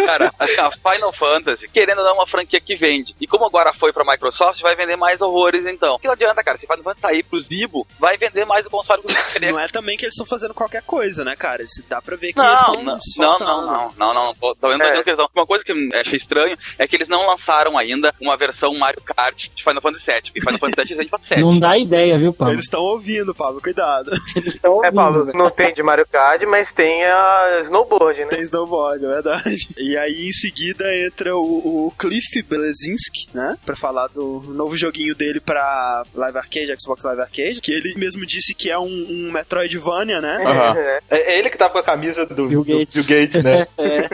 Cara, assim, a Final Fantasy, querendo não, é uma franquia que vende. E como agora foi pra Microsoft, vai vender mais horrores então. Que não adianta, cara, se Final Fantasy sair pro Zibo, vai vender mais o console que. Não é também que eles estão fazendo qualquer coisa, né, cara? Eles, dá pra ver que eles Não, estão não, se não, não, não, não, não, tô, tô vendo dizendo que eles. Uma coisa que eu achei estranho é que eles não lançaram ainda uma versão Mario Kart de Final Fantasy VII, porque Final Fantasy VII é de Final Fantasy VII. Não dá ideia, viu, Pablo? Eles estão ouvindo, Pablo, cuidado. Eles estão É, Paulo, não tem de Mario Kart, mas tem a snowboard, né? Tem snowboard, é verdade. (laughs) E aí, em seguida, entra o, o Cliff Belezinski, né? Pra falar do novo joguinho dele pra Live Arcade, Xbox Live Arcade, que ele mesmo disse que é um, um Metroidvania, né? Aham. É. É, é ele que tava com a camisa do Bill do Gates. Bill Gates, né? (laughs)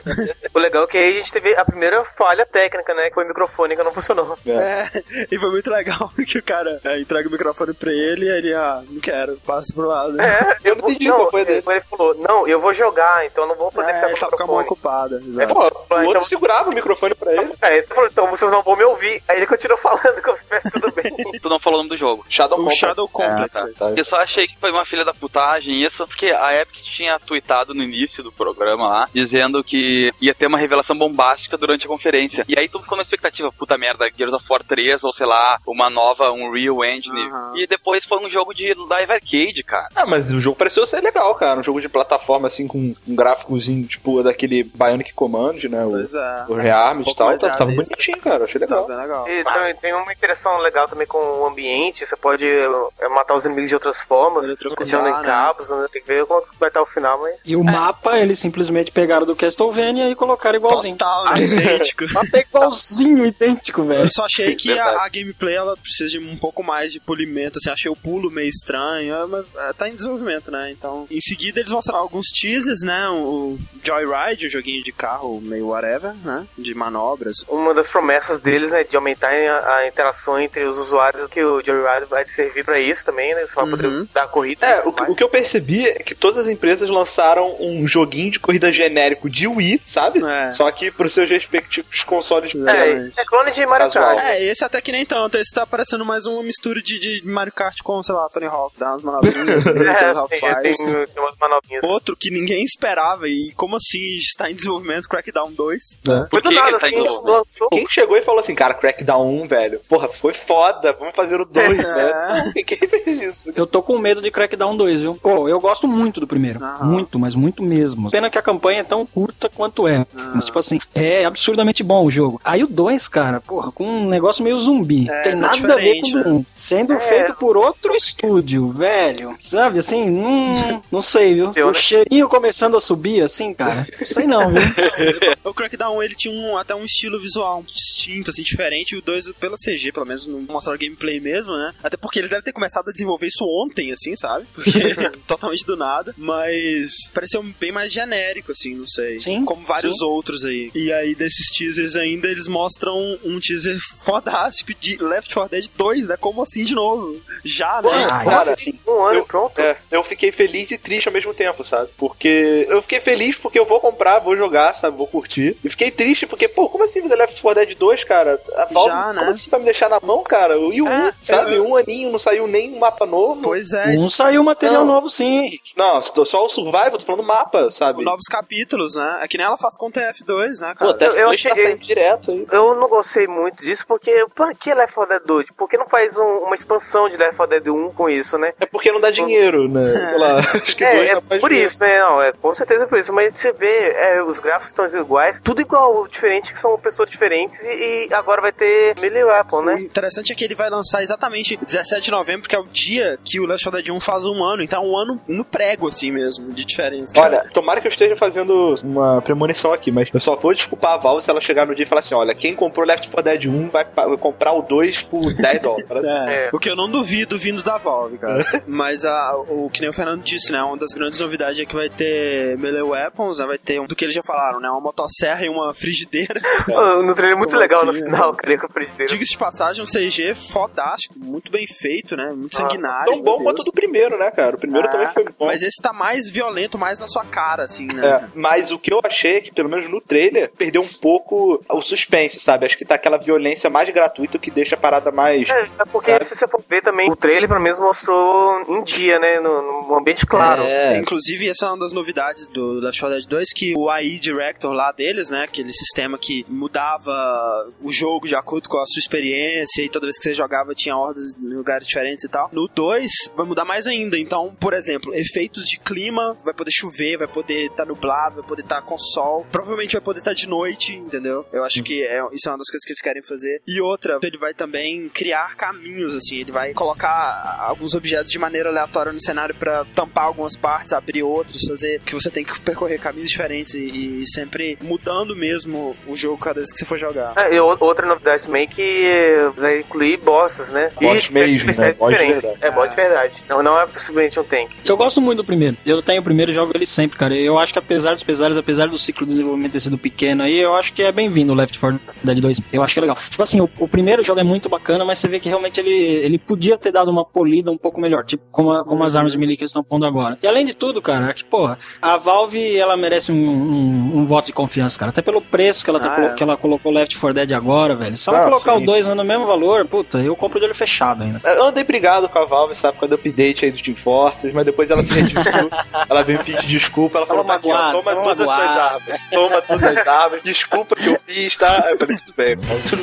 O legal é que aí a gente teve a primeira falha técnica, né? Que foi o microfone que não funcionou. É, e foi muito legal (laughs) que o cara é, entrega o microfone pra ele e ele, ah, não quero, passa pro lado. É, Eu não entendi não, qual foi ideia. ele, falou, não, eu vou jogar, então não vou poder É, ficar ele com o tava com parada. É, pô, o então- outro segurava o microfone pra ele. É, ele falou, então vocês não vão me ouvir. Aí ele continuou (laughs) falando como se estivesse tudo bem. (laughs) Tu não falou o nome do jogo. Shadow O Complex. Shadow Complex. Ah, tá. Eu só achei que foi uma filha da putagem isso, porque a Epic tinha tweetado no início do programa lá, dizendo que ia ter uma revelação bombástica durante a conferência. E aí tu ficou na expectativa, puta merda, Gears of War 3, ou sei lá, uma nova Unreal Engine. Aham. E depois foi um jogo de live arcade, cara. Ah, mas o jogo pareceu ser legal, cara. Um jogo de plataforma, assim, com um gráficozinho, tipo, daquele Bionic Command, né? O, é. o Rearmed Um e tal. Tava, tava bonitinho, cara. Achei legal. legal. E também tem uma interação legal também com o ambiente. Você pode é, matar os inimigos de outras formas, deixando em né? cabos. Né? Tem que ver como vai estar o final, mas. E o mapa, eles simplesmente pegaram do Castlevania e colocaram igualzinho. Total, né? (laughs) idêntico. (laughs) Mapa é igualzinho, idêntico, velho. Eu só achei que a, a gameplay ela precisa de um pouco mais de polimento, assim, achei o pulo meio estranho, é, mas é, tá em desenvolvimento, né? Então, em seguida eles mostraram alguns teasers, né? O, o Joyride, o joguinho de carro meio whatever, né? De manobras. Uma das promessas deles é de aumentar a, a interação entre os usuários, que o Joyride vai servir pra isso também, né? Você vai Uhum. poder dar corrida. É, o, o que eu percebi é que todas as empresas lançaram um joguinho de corrida genérico de Wii, sabe? É. Só que pros seus respectivos consoles. É, é clone de Mario. Kart. É, esse até que nem tanto, esse tá parecendo mais uma mistura de, de Mario Kart com, sei lá, Tony Hawk, dá umas manobrinhas, (laughs) É, tem, Half-Life. tem umas manobrinhas. Outro que ninguém esperava, e como assim está em desenvolvimento, Crackdown 2, né? Foi do nada, tá assim, desenvolvimento? lançou. Quem chegou e falou assim, cara, Crackdown 1, velho, porra, foi foda, vamos fazer o 2, (laughs) né? Quem fez isso? Eu tô com medo de Crackdown 2, viu? Pô, eu gosto muito do primeiro. Aham. Muito, mas muito mesmo. Pena que a campanha é tão curta quanto é. Mas, tipo assim, é absurdamente bom o jogo. Aí o 2, cara, porra, com um negócio meio zumbi. É, Tem tá nada a ver com o 1. Sendo É. feito por outro estúdio, velho. Sabe, assim, hum, não sei, viu? Eu, O né? cheirinho começando a subir, assim, cara. Sei não, viu? (laughs) O Crackdown ele tinha um, até um estilo visual distinto, assim, diferente. E o 2, pela CG, pelo menos, não mostraram gameplay mesmo, né? Até porque eles devem ter começado a desenvolver isso ontem, assim, sabe? Porque (laughs) totalmente do nada. Mas pareceu bem mais genérico, assim, não sei. Sim, Como vários sim. outros aí. E aí, desses teasers ainda, eles mostram um teaser (laughs) fodástico de Left 4 Dead 2, né? Como assim de novo? Já, né? Ah, Cara, esse sim. Um ano Eu- e pronto. É, eu fiquei feliz e triste ao mesmo tempo, sabe? Porque eu fiquei feliz porque eu vou comprar, vou jogar, sabe? Vou curtir. E fiquei triste porque, pô, como assim The Left 4 Dead 2, cara? A Valve, Já, né? como assim vai me deixar na mão, cara? E o 1, É, sabe? eu- Um aninho, não saiu nem um mapa novo. Pois é, Um saiu material Não. novo, sim, Henrique. Não, só o Survival, tô falando mapa, sabe? novos capítulos, né? É que nem ela faz com o TF2, né, Pô, cara? até Eu- eu tá achei- saindo direto aí. Eu não gostei muito disso porque, por que Left 4 Dead 2? Por que não faz um- uma expansão de Left 4 Dead 1 com isso, né? É porque não dá dinheiro, né? Sei lá, (laughs) acho que dois É, é por dinheiro. isso, né? Não, é, com certeza é por isso. Mas você vê, é, os gráficos estão iguais, tudo igual, diferente, que são pessoas diferentes e, e agora vai ter Melee Weapon, O né? interessante é que ele vai lançar exatamente 17 de novembro, que é o dia que o Left 4 Dead 1 faz um ano. Então é um ano no prego, assim mesmo, de diferença. Olha, tomara que eu esteja fazendo uma premonição aqui, mas eu só vou desculpar a Valve se ela chegar no dia e falar assim: olha, quem comprou Left 4 Dead 1 vai, comprar o 2 por (laughs) 10 dólares. É, É. o que eu não duvido vindo da Valve, cara. (laughs) Mas a, o que nem o Fernando disse, né? Uma das grandes novidades é que vai ter Melee Weapons, né, vai ter um, do que eles já falaram, né? Uma motosserra e uma frigideira. (laughs) Oh, No trailer muito Como legal assim, no final, cara, com o frigideiro. Diga-se de passagem, um CG fodástico, muito bem feito, né? Muito Ah, sanguinário. Tão bom quanto do primeiro, né, cara? O primeiro Ah, também foi bom. Mas esse tá mais violento, mais na sua cara, assim, né? É, mas o que eu achei é que, pelo menos no trailer, perdeu um pouco o suspense, sabe? Acho que tá aquela violência mais gratuita que deixa a parada mais. É, é porque Sabe? se você for ver também, o trailer pelo menos mostrou em dia, né? No, no ambiente claro. É. Inclusive, essa é uma das novidades do 4 Dead 2, que o AI Director lá deles, né, aquele sistema que mudava o jogo de acordo com a sua experiência e toda vez que você jogava tinha hordas em lugares diferentes e tal. No 2 vai mudar mais ainda. Então, por exemplo, efeitos de clima, vai poder chover, vai poder estar nublado, vai poder estar com sol. Provavelmente vai poder estar de noite, entendeu? Eu acho que é, isso é uma das coisas que eles querem fazer. E outra, ele vai também criar caminhos, assim, ele vai colocar alguns objetos de maneira aleatória no cenário pra tampar algumas partes, abrir outras, fazer que você tem que percorrer caminhos diferentes e, e sempre mudando mesmo o jogo cada vez que você for jogar. É, e outra novidade também que vai incluir bosses, né? Boss e mesmo, especiais né? Boss de diferentes. verdade. É, boss de verdade. Não, não é simplesmente um tank. Eu gosto muito do primeiro. Eu tenho o primeiro e jogo ele sempre, cara. Eu acho que apesar dos pesares, apesar do ciclo de desenvolvimento ter sido pequeno aí, eu acho que é bem-vindo o Left 4 Dead 2. Eu acho que é legal. Tipo assim, o, o primeiro jogo é muito bacana, mas você vê que realmente ele, ele podia ter dado uma polida um pouco melhor, tipo como, a- como as armas de melee que eles estão pondo agora. E além de tudo, cara, é que, porra, a Valve, ela merece um, um um, um voto de confiança, cara. Até pelo preço que ela, tá Ah, colo- é. que ela colocou Left 4 Dead agora, velho. Se ela Ah, colocar sim, o 2 no mesmo valor, puta, eu compro de olho fechado ainda. Eu andei brigado com a Valve, sabe, com o update aí do Team Fortress, mas depois ela se redimiu. ela veio pedir desculpa, ela falou, Tava tá aqui, ó, magoada, toma tava todas as suas. Toma todas as armas. Desculpa que eu fiz, tá? Eu falei, tudo bem, tudo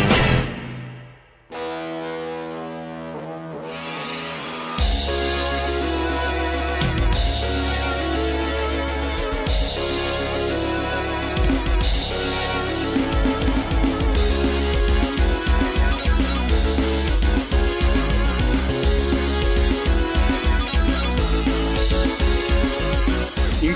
Não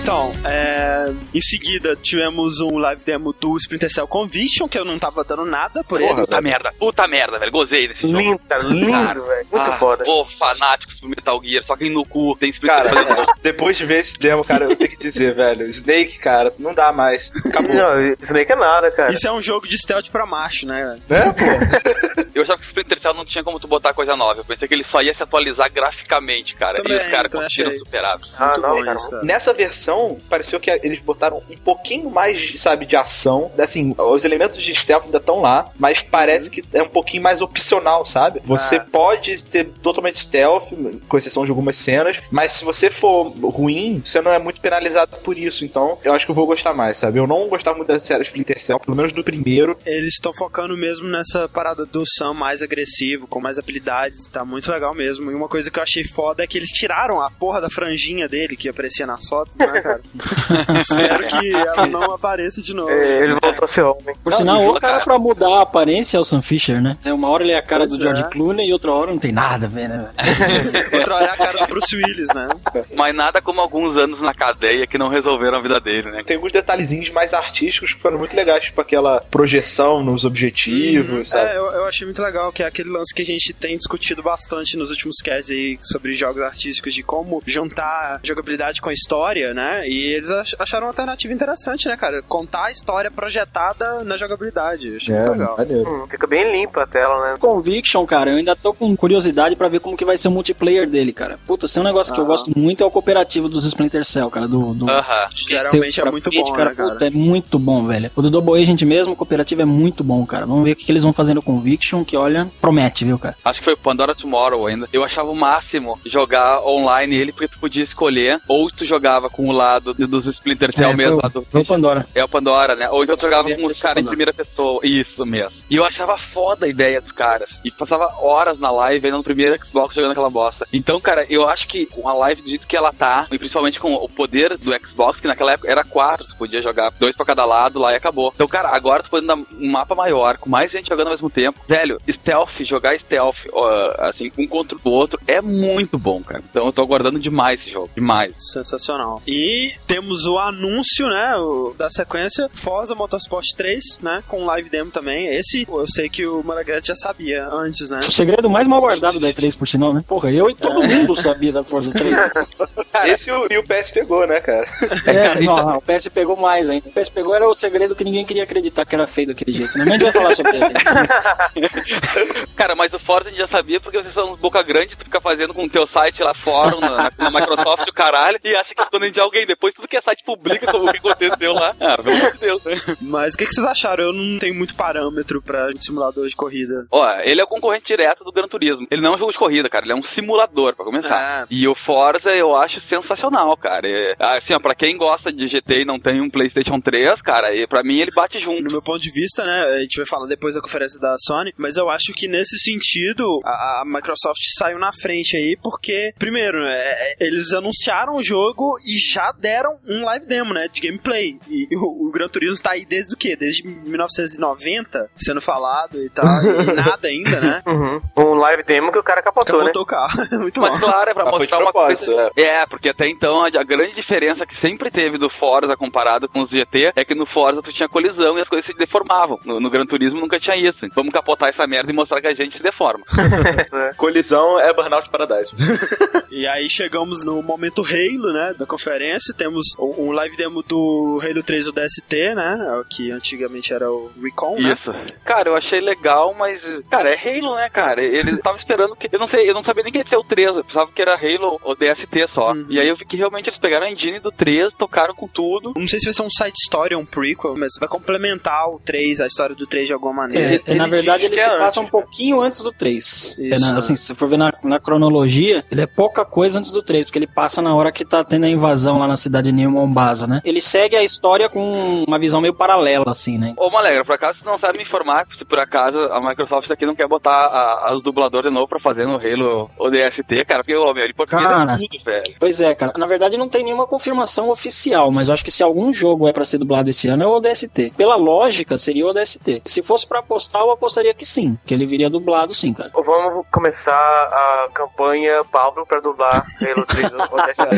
Então, é, em seguida tivemos um live demo do Splinter Cell Conviction, que eu não tava dando nada por ele. Puta merda, puta merda, velho. Gozei desse jogo. Linda, lindo, Cara, velho. Muito ah, foda. Ô, fanáticos do Metal Gear, só quem no cu tem Cara, Splinter Cell. (laughs) depois de ver esse demo, cara, eu tenho que dizer, velho, Snake, cara, não dá mais. Acabou. Não, Snake é nada, cara. Isso é um jogo de stealth pra macho, né? Né, pô? Eu achava que o Splinter Cell não tinha como tu botar coisa nova. Eu pensei que ele só ia se atualizar graficamente, cara. Também, e os caras conseguiram superar. Ah, Muito não, bom cara. cara. Nessa versão, pareceu que eles botaram um pouquinho mais, sabe, de ação. Assim, os elementos de stealth ainda estão lá, mas parece que é um pouquinho mais opcional, sabe? Você Ah. pode ter totalmente stealth, com exceção de algumas cenas, mas se você for ruim, você não é muito penalizado por isso. Então, eu acho que eu vou gostar mais, sabe? Eu não gostava muito da série Splinter Cell, pelo menos do primeiro. Eles estão focando mesmo nessa parada do Sam mais agressivo, com mais habilidades, tá muito legal mesmo. E uma coisa que eu achei foda é que eles tiraram a porra da franjinha dele que aparecia nas fotos, né, cara? (laughs) Espero que ela não apareça de novo. É, ele voltou a ser homem. Por Não, sinal, o cara cara. pra mudar a aparência é o Sam Fisher, né? Uma hora ele é a cara Pois do George é. Clooney e outra hora não tem nada a ver, né? (laughs) Outra hora é a cara do Bruce Willis, né? Mas nada como alguns anos na cadeia que não resolveram a vida dele, né? Tem alguns detalhezinhos mais artísticos que foram muito legais, tipo aquela projeção nos objetivos, sabe? É, eu, eu achei muito legal, que é aquele lance que a gente tem discutido bastante nos últimos casts aí sobre jogos artísticos, de como juntar jogabilidade com a história, né? E eles ach- acharam uma alternativa interessante, né, cara? Contar a história projetada na jogabilidade. Eu achei É, muito legal. Hum, fica bem limpa a tela, né? Conviction, cara, eu ainda tô com curiosidade pra ver como que vai ser o multiplayer dele, cara. Puta, se tem um negócio que eu Ah. gosto muito é o cooperativo dos Splinter Cell, cara, do... do... Aham. Geralmente é muito frente, bom, né, cara? Puta, é muito bom, velho. O do Double Agent mesmo, o cooperativo é muito bom, cara. Vamos ver o que, que eles vão fazer no Conviction, que olha, promete, viu, cara? Acho que foi o Pandora Tomorrow ainda. Eu achava o máximo jogar online ele, porque tu podia escolher, ou tu jogava com o lado dos Splinter Cell É, mesmo, foi, lá do foi o Pandora. É o Pandora, né? Ou então tu jogava com os caras em primeira pessoa. Isso mesmo. E eu achava foda a ideia dos caras. E passava horas na live ainda no primeiro Xbox jogando aquela bosta. Então, cara, eu acho que com a live do jeito que ela tá, e principalmente com o poder do Xbox, que naquela época era quatro, tu podia jogar dois pra cada lado lá e acabou. Então, cara, agora tu podendo dar um mapa maior, com mais gente jogando ao mesmo tempo. Velho, stealth, jogar stealth, ó, assim, um contra o outro, é muito bom, cara. Então eu tô aguardando demais esse jogo. Demais. Sensacional. E temos o anúncio, né, o- da sequência, Forza Motorsport 3, né, com live demo também. Esse, eu sei que o Malagrete já sabia antes, né? O segredo mais mal guardado da E3, por sinal, né? Porra, eu e todo mundo sabia da Forza 3. (laughs) Esse e o, e o PS pegou, né, cara? É, não, não, o PS pegou mais ainda. O PS pegou era o segredo que ninguém queria acreditar que era feio daquele jeito. né? Mas a gente vai falar sobre ele. (laughs) (laughs) Cara, mas o Forza a gente já sabia porque vocês são uns boca grande, tu fica fazendo com o teu site lá fórum, na, na Microsoft, o caralho, e acha que escondem de alguém. Depois tudo que é site publica o que aconteceu lá. Ah, pelo amor de Deus, né? Mas o que, que vocês acharam? Eu não tenho muito parâmetro pra simulador de corrida. Ó, ele é o concorrente direto do Gran Turismo. Ele não é um jogo de corrida, cara, ele é um simulador, pra começar. É. E o Forza eu acho sensacional, cara. É, assim, ó, pra quem gosta de GT e não tem um PlayStation 3, cara, e pra mim ele bate junto. No meu ponto de vista, né, a gente vai falar depois da conferência da Sony, mas eu acho que nesse sentido a, a Microsoft saiu na frente aí, porque, primeiro, né, é, eles anunciaram o jogo e já deram um live demo, né, de gameplay. E o, o Gran Turismo tá aí desde o quê? Desde 1990 sendo falado e tal, e (laughs) nada ainda, né? Uhum. Um live demo que o cara capotou, Capotou o carro. (laughs) Muito Mas bom. claro, é pra de mostrar uma coisa. propósito, É. porque até então a, a grande diferença que sempre teve do Forza comparado com os GT é que no Forza tu tinha colisão e as coisas se deformavam. No, no Gran Turismo nunca tinha isso. Vamos capotar essa merda e mostrar que a gente se deforma. (laughs) (laughs) Colisão é Burnout Paradise. (laughs) E aí chegamos no momento Halo, né, da conferência. Temos um live demo do Halo 3 o DST, né, é o que antigamente era o Recon, né? Isso. Cara, eu achei legal, mas. Cara, é Halo, né, cara? Eles estavam esperando que. Eu não sei, eu não sabia nem que ia ser o 3. Eu pensava que era Halo ou DST só. Uhum. E aí eu vi que realmente eles pegaram a engine do 3, tocaram com tudo. Não sei se vai ser um side story ou um prequel, mas vai complementar o 3, a história do 3 de alguma maneira. É, é, na verdade, diz ele é passa antes. um pouquinho antes do 3. Isso, É, na- né? assim, se for ver na, na cronologia, ele é pouca coisa antes do 3, porque ele passa na hora que tá tendo a invasão lá na cidade de New Mombasa, né? Ele segue a história com uma visão meio paralela, assim, né? Ô, Malegra, por acaso você não sabe me informar se por acaso a Microsoft aqui não quer botar a- os dubladores de novo pra fazer no Halo ODST, cara? Porque, ô, meu, em português Cara. é tudo, velho. Pois é, cara. Na verdade, não tem nenhuma confirmação oficial, mas eu acho que se algum jogo é pra ser dublado esse ano é o ODST. Pela lógica, seria o ODST. Se fosse pra apostar, eu apostaria que sim, que ele viria dublado sim, cara. Vamos começar a campanha Pablo pra dublar Halo 3 do Odessa.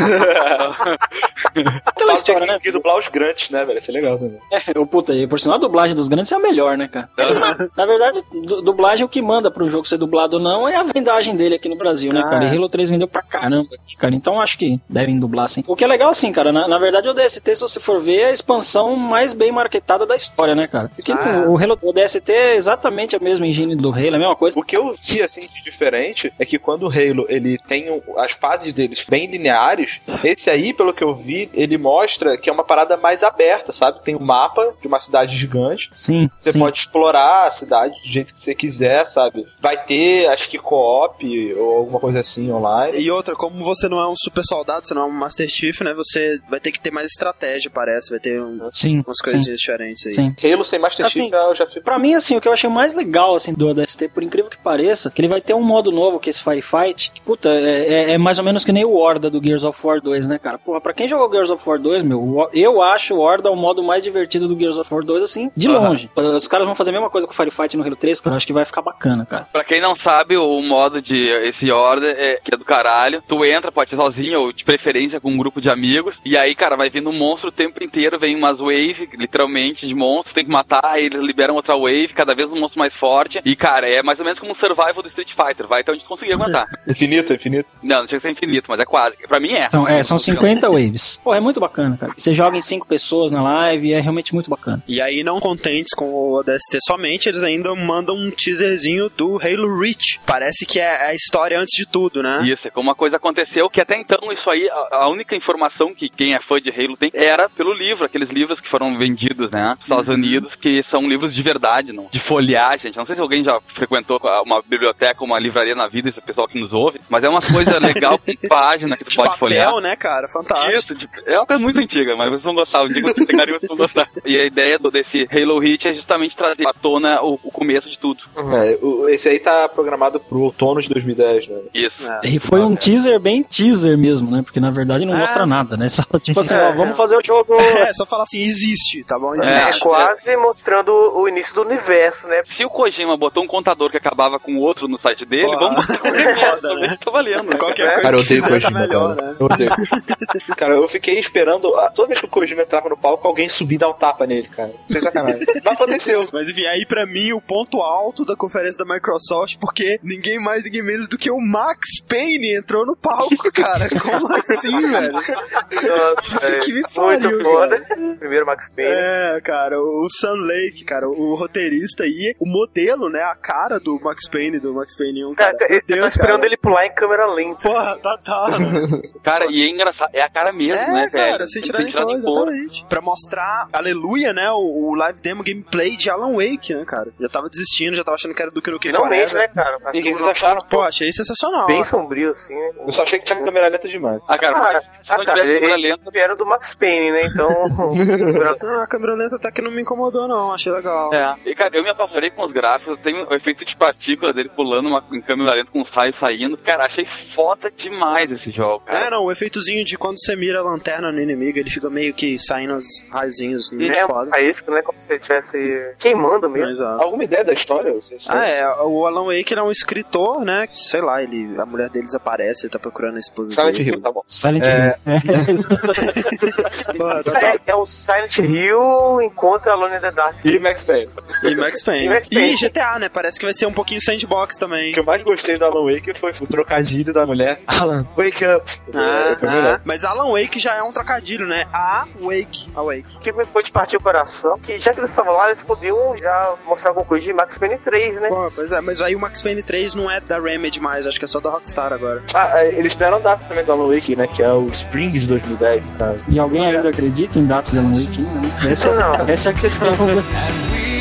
Aquela história, né? que dublar os grandes, né, velho? Isso é legal também. Eu, puta, e por sinal, a dublagem dos grandes é a melhor, né, cara? (laughs) Na verdade, du- dublagem, o que manda pro jogo ser dublado ou não é a vendagem dele aqui no Brasil, né, Ah, cara? é. E Halo 3 vendeu pra caramba aqui, cara. Então acho que devem dublar sim. O que é legal, assim, cara, na, na verdade o DST, se você for ver, é a expansão mais bem marketada da história, né, cara? Porque Ah. o, Halo, o DST é exatamente a mesma engine do Halo, é a mesma coisa. O que eu vi, assim, de diferente é que quando o Halo, ele tem um- as fases deles bem lineares, esse aí, pelo que eu vi, ele mostra que é uma parada mais aberta, sabe? Tem um mapa de uma cidade gigante, Sim, você sim. pode explorar a cidade do jeito que você quiser, sabe? Vai ter, acho que co-op ou alguma coisa assim online. E outra, como você não é um super soldado, você não é um Master Chief, né? Você vai ter que ter mais estratégia, parece. Vai ter um- Sim, umas sim, coisinhas diferentes aí. sim. Halo sem Master Assim, Chief eu já fico. Pra mim, assim, o que eu achei mais legal, assim, do ODST, por incrível que pareça, que ele vai ter um modo novo, que é esse Firefight, que, puta, é, é- é mais ou menos que nem o Horda do Gears of War 2, né, cara? Porra, pra quem jogou Gears of War 2, meu, eu acho o Horda o modo mais divertido do Gears of War 2, assim, de Aham. longe. Os caras vão fazer a mesma coisa com o Firefight no Halo 3, cara, eu acho que vai ficar bacana, cara. Pra quem não sabe, o modo de esse order é que é do caralho. Tu entra, pode ser sozinho ou de preferência com um grupo de amigos. E aí, cara, vai vindo um monstro o tempo inteiro, vem umas wave, literalmente, de monstros, tem que matar, aí eles liberam outra wave, cada vez um monstro mais forte. E, cara, é mais ou menos como um survival do Street Fighter, vai até onde tu conseguir aguentar. (laughs) Infinito, infinito. não, não chega a ser infinito, mas é quase. Pra mim é. São, é, são 50 waves. (laughs) Pô, é muito bacana, cara. Você joga em 5 pessoas na live e é realmente muito bacana. E aí, não contentes com o ODST somente, eles ainda mandam um teaserzinho do Halo Reach. Parece que é a história antes de tudo, né? Isso, é como uma coisa aconteceu, que até então isso aí, a, a única informação que quem é fã de Halo tem era pelo livro, aqueles livros que foram vendidos, né, nos Estados Unidos, que são livros de verdade, não, de folhear, gente. Não sei se alguém já frequentou uma biblioteca, uma livraria na vida, esse pessoal que nos ouve, mas é uma coisa legal com (laughs) página que tu De pode papel, folhear. né, cara? Fantástico. Isso, de- é uma coisa muito antiga, mas vocês vão gostar. Um dia que vocês pegarem, vocês vão gostar. E a ideia do, desse Halo Reach é justamente trazer à tona o, o começo de tudo. É, o- esse aí tá programado pro outono de 2010, né? Isso. E foi um teaser bem teaser mesmo, né? Porque na verdade não É. mostra nada, né? (laughs) Só tipo assim, É. ó, vamos fazer o jogo. É, só falar assim, existe, tá bom? É Existe. quase mostrando o início do universo, né? Se o Kojima botou um contador que acabava com o outro no site dele, Porra. vamos (laughs) botar qualquer merda, Foda, né? também tá valendo. Qualquer É. coisa Cara, eu odeio tá Kojima, melhor, cara. né? Eu odeio. (laughs) cara, eu fiquei esperando. Toda vez que o Kojima entrava no palco, alguém subir e dar um tapa nele, cara. Sem sacanagem. (laughs) Não aconteceu. Mas enfim, aí pra mim o ponto alto da conferência da Microsoft, porque ninguém mais, ninguém menos do que o Max Payne entrou no palco, cara. Como assim, velho? Nossa, Que me pariu, muito foda. Primeiro Max Payne. É, cara, o Sam Lake, cara, o roteirista e o modelo, né, a cara do Max Payne, do Max Payne 1, cara. Cara, eu tô esperando cara. ele pular em câmera lenta. Porra, tá, tá. (laughs) Cara, e é engraçado, é a cara mesmo, é, né, cara, velho? sem Sem tirar, tirar nem pôr. Pra mostrar, aleluia, né, o, o live demo gameplay de Alan Wake, né, cara. Já tava desistindo, já tava achando que era do que no que Finalmente, né, cara? E o que vocês acharam? Pô, achei sensacional. Bem sombrio, assim, né? Eu só achei que tinha câmera lenta demais. Ah, cara, Ah, mas se ah, não cara, tivesse câmera lenta. Vieram do Max Payne, né? Então. Não, (laughs) (laughs) a câmera lenta até que não me incomodou, não. Achei legal. É. E, cara, eu me apavorei com os gráficos. Tem o efeito de partícula dele pulando uma, em câmera lenta com os raios saindo. Cara, achei foda demais esse jogo, cara. É, não, o efeitozinho de quando você mira a lanterna no inimigo, ele fica meio que saindo os raiozinhos, assim, muito é foda. faísca, né? Como se ele estivesse queimando mesmo. Exato. Alguma ideia da história? Vocês Ah, é, o Alan Wake é um escritor, né? Sei lá, ele, a mulher dele desaparece, ele tá procurando a esposa Silent dele. Hill, tá bom. Silent É. Hill. (laughs) (laughs) Tá, tá. É, é o Silent Hill encontra Alone in the Dark. E Max Payne. E Max Payne. E Max E Payne. GTA, né? Parece que vai ser um pouquinho sandbox O também. que eu mais gostei do Alan Wake foi o trocadilho da mulher. (laughs) Alan, wake up. Ah, Foi melhor. ah, mas Alan Wake já é um trocadilho, né? A Wake. A Wake. O que me foi de partir o coração, que já que eles estavam lá, eles podiam já mostrar alguma coisa de Max Payne 3, né? Pô, pois é, mas aí o Max Payne 3 não é da Remedy mais, acho que é só da Rockstar agora. Ah, é, eles deram data também do Alan Wake, né? Que é o Spring de 2010, cara. E alguém ainda acredita em datas de Alan Wake? ainda, né? Essa, Não. essa é a questão. (laughs)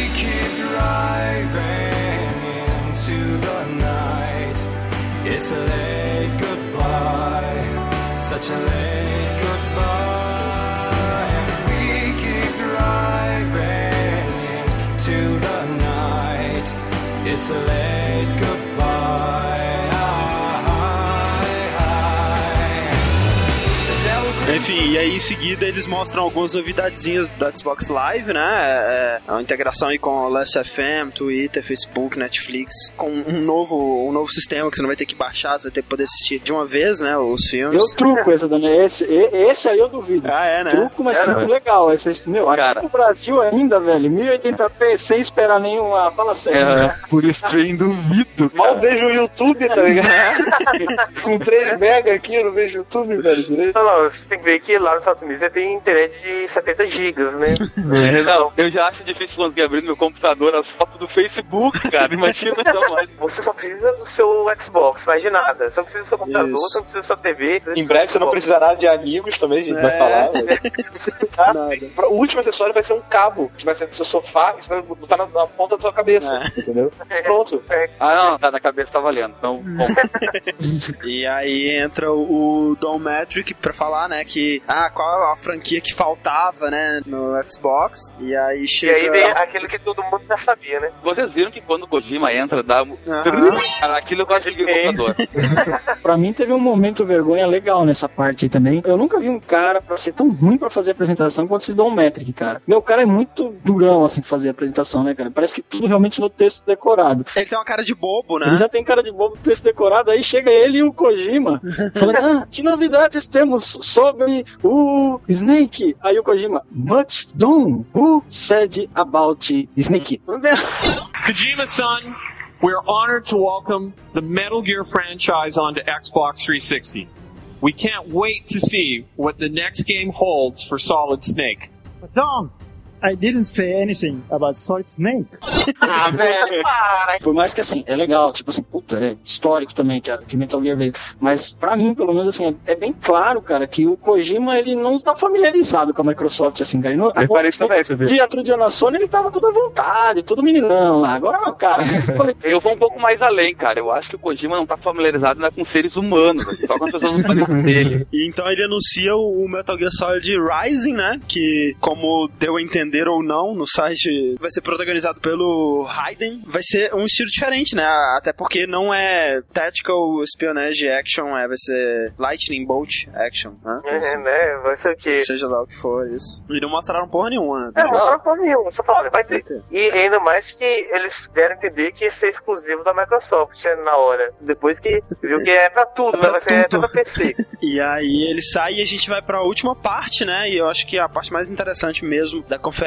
It's a late goodbye, such a late goodbye. And we keep driving into the night. It's a late Enfim, e aí em seguida eles mostram algumas novidadezinhas do Xbox Live, né? É, é, a integração aí com o Last FM, Twitter, Facebook, Netflix, com um novo, um novo sistema que você não vai ter que baixar, você vai ter que poder assistir de uma vez, né? Os filmes. Eu truco essa, Dani. Esse, esse aí eu duvido. Ah, é, né? Truco, mas É, truco né? legal. Esse, meu, aqui Cara. no Brasil ainda, velho, 1080p sem esperar nenhuma. Fala sério. É, por stream duvido. Mal vejo o YouTube, tá ligado? (laughs) Com 3 mega aqui, eu não vejo YouTube, velho, direito. Não, não, você tem que ver que lá nos Estados Unidos você tem internet de 70 gigas, né? (laughs) É, não, eu já acho difícil conseguir abrir no meu computador as fotos do Facebook, cara. Imagina só mais. (laughs) Você só precisa do seu Xbox, mais de nada. Você não precisa do seu computador, Isso. você não precisa da sua TV. Em breve você não precisará de amigos também, a gente vai É. falar. velho. Ah, sim. O último acessório vai ser um cabo, que vai ser do seu sofá, e você vai botar na, na ponta da sua cabeça, É. entendeu? Pronto. Ah, não, tá na cabeça, tá valendo. Então, bom. (laughs) E aí entra o, o Don Metric pra falar, né, que ah, qual a franquia que faltava, né, no Xbox. E aí E chega. aí vem aquilo que todo mundo já sabia, né? Vocês viram que quando o Kojima entra, dá. um-. Cara, aquilo eu quase liguei o computador. (laughs) Pra mim teve um momento vergonha legal nessa parte aí também. Eu nunca vi um cara pra ser tão ruim pra fazer apresentação quanto esse Don Metric, cara. Meu cara é muito durão assim pra fazer apresentação, né, cara? Parece que tudo realmente no texto decorado. Ele tem uma cara de bobo, né? Ele já tem cara de bobo texto decorado, aí chega ele e o Kojima falando: (laughs) Ah, que novidades temos sobre o Snake? Aí o Kojima, but Don, who said about Snake? Kojima-san, we're honored to welcome the Metal Gear franchise onto Xbox 360. We can't wait to see what the next game holds for Solid Snake. But Dom, I didn't say anything about Solid Snake. Ah, (laughs) velho, para. Por mais que assim, é legal, tipo assim, puta, é histórico também que, a, que Metal Gear veio. Mas pra mim, pelo menos assim, é, é bem claro, cara, que o Kojima ele não tá familiarizado com a Microsoft, assim, cara. Ele não, parece também, você vê. dia, outro dia na Sony ele tava tudo à vontade, todo meninão lá. Agora, não, cara, (laughs) eu vou um pouco mais além, cara. Eu acho que o Kojima não tá familiarizado ainda com seres humanos, assim, só com as pessoas muito parecidas dele. E então ele anuncia o o Metal Gear Solid Rising, né? Que, como deu a entender ou não no site, vai ser protagonizado pelo Raiden. Vai ser um estilo diferente, né? Até porque não é Tactical Espionage Action, é, vai ser Lightning Bolt Action, né? É, né? Vai ser o quê? Seja lá o que for isso. E não mostraram porra nenhuma, né? É, não mostraram porra nenhuma, só falaram, vai ter. E ainda mais que eles deram a entender que ia ser exclusivo da Microsoft né, na hora. Depois que viu que é pra tudo, né? Vai ser até pra PC. (laughs) E aí ele sai e a gente vai pra última parte, né? E eu acho que é a parte mais interessante mesmo da conferência.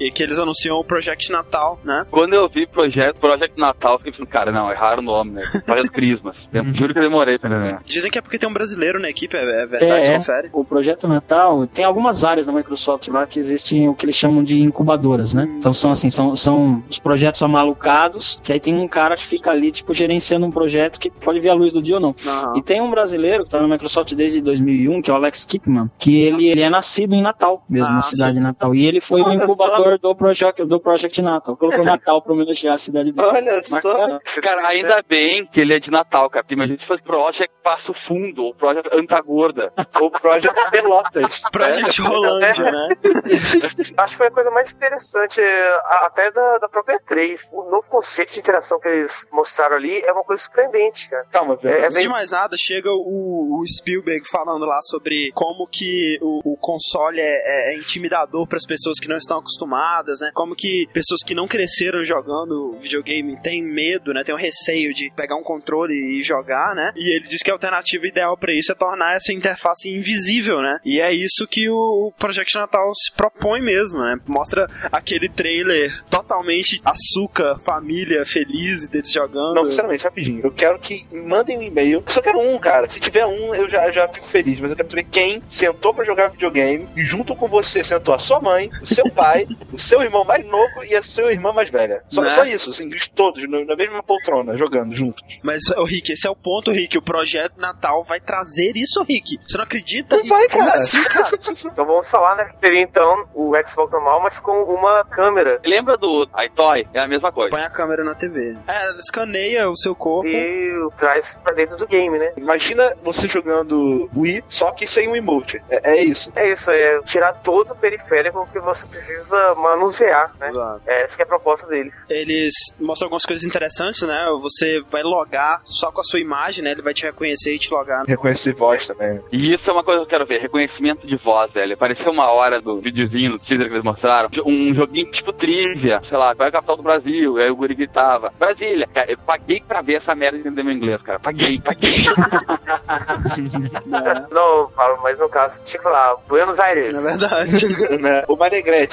E que eles anunciam o Project Natal, né? Quando eu vi Projeto, Project Natal, eu fiquei pensando, cara, não, erraram o nome, né? Projeto Christmas. Eu (laughs) juro que eu demorei pra entender. Dizem que é porque tem um brasileiro na equipe, é, é verdade, É, confere. O projeto Natal tem algumas áreas da Microsoft lá que existem o que eles chamam de incubadoras, né? Então são assim, são, são os projetos amalucados, que aí tem um cara que fica ali, tipo, gerenciando um projeto que pode ver a luz do dia ou não. Aham. E tem um brasileiro que tá na Microsoft desde 2001, que é o Alex Kipman, que ele, ele é nascido em Natal, mesmo, Ah, na cidade sim. de Natal. E ele foi o incubador do Project, do Project Natal. Colocou (laughs) Natal pra homenagear a cidade dele. Olha só. Bacana. Cara, ainda bem que ele é de Natal, cara. Imagina se fosse Project Passo Fundo, ou Project Antagorda. (laughs) O Project Pelotas. Project Rolândia, né? (laughs) Acho que foi a coisa mais interessante, é, até da, da própria 3. O novo conceito de interação que eles mostraram ali é uma coisa surpreendente, cara. Calma, É, velho. é Antes de bem... mais nada, chega o, o Spielberg falando lá sobre como que o, o console é, é- é intimidador para as pessoas que não estão acostumadas, né? Como que pessoas que não cresceram jogando videogame têm medo, né? Tem um receio de pegar um controle e jogar, né? E ele diz que a alternativa ideal para isso é tornar essa interface invisível, né? E é isso que o Project Natal se propõe mesmo, né? Mostra aquele trailer totalmente açúcar, família feliz deles jogando. Não, sinceramente, rapidinho. Eu quero que mandem um e-mail. Eu só quero um, cara. Se tiver um, eu já, já fico feliz. Mas eu quero saber quem sentou pra jogar videogame e junto com você sentou a sua mãe, o seu pai, o seu irmão mais novo e a sua irmã mais velha. Só, Né? só isso, assim, os todos na mesma poltrona, jogando juntos. Mas, ô Rick, esse é o ponto, Rick. O projeto Natal vai trazer isso, Rick. Você não acredita? Não vai, cara. assim, cara? (laughs) Então vamos falar, né? que Seria então o Xbox normal, mas com uma câmera. Lembra do iToy? É a mesma coisa. Põe a câmera na TV. É, ela escaneia o seu corpo. E traz pra dentro do game, né? Imagina você jogando Wii, só que sem um emote. É, é isso. É isso, é tirar todo o periférico que você precisa manusear, né? Exato. É essa que é a proposta deles. Eles mostram algumas coisas interessantes, né? Você vai logar só com a sua imagem, né? Ele vai te reconhecer e te logar. Reconhecer voz também. E isso é uma coisa que eu quero ver, reconhecimento de voz, velho. Apareceu uma hora do videozinho, do teaser que eles mostraram, um joguinho tipo trivia, sei lá, qual é a capital do Brasil? Aí o guri gritava, Brasília. Cara, eu paguei pra ver essa merda entender meu inglês, cara. Paguei, paguei. (laughs) Não, Paulo, mas no caso, que falar Buenos Aires. É verdade. (laughs) né? Ô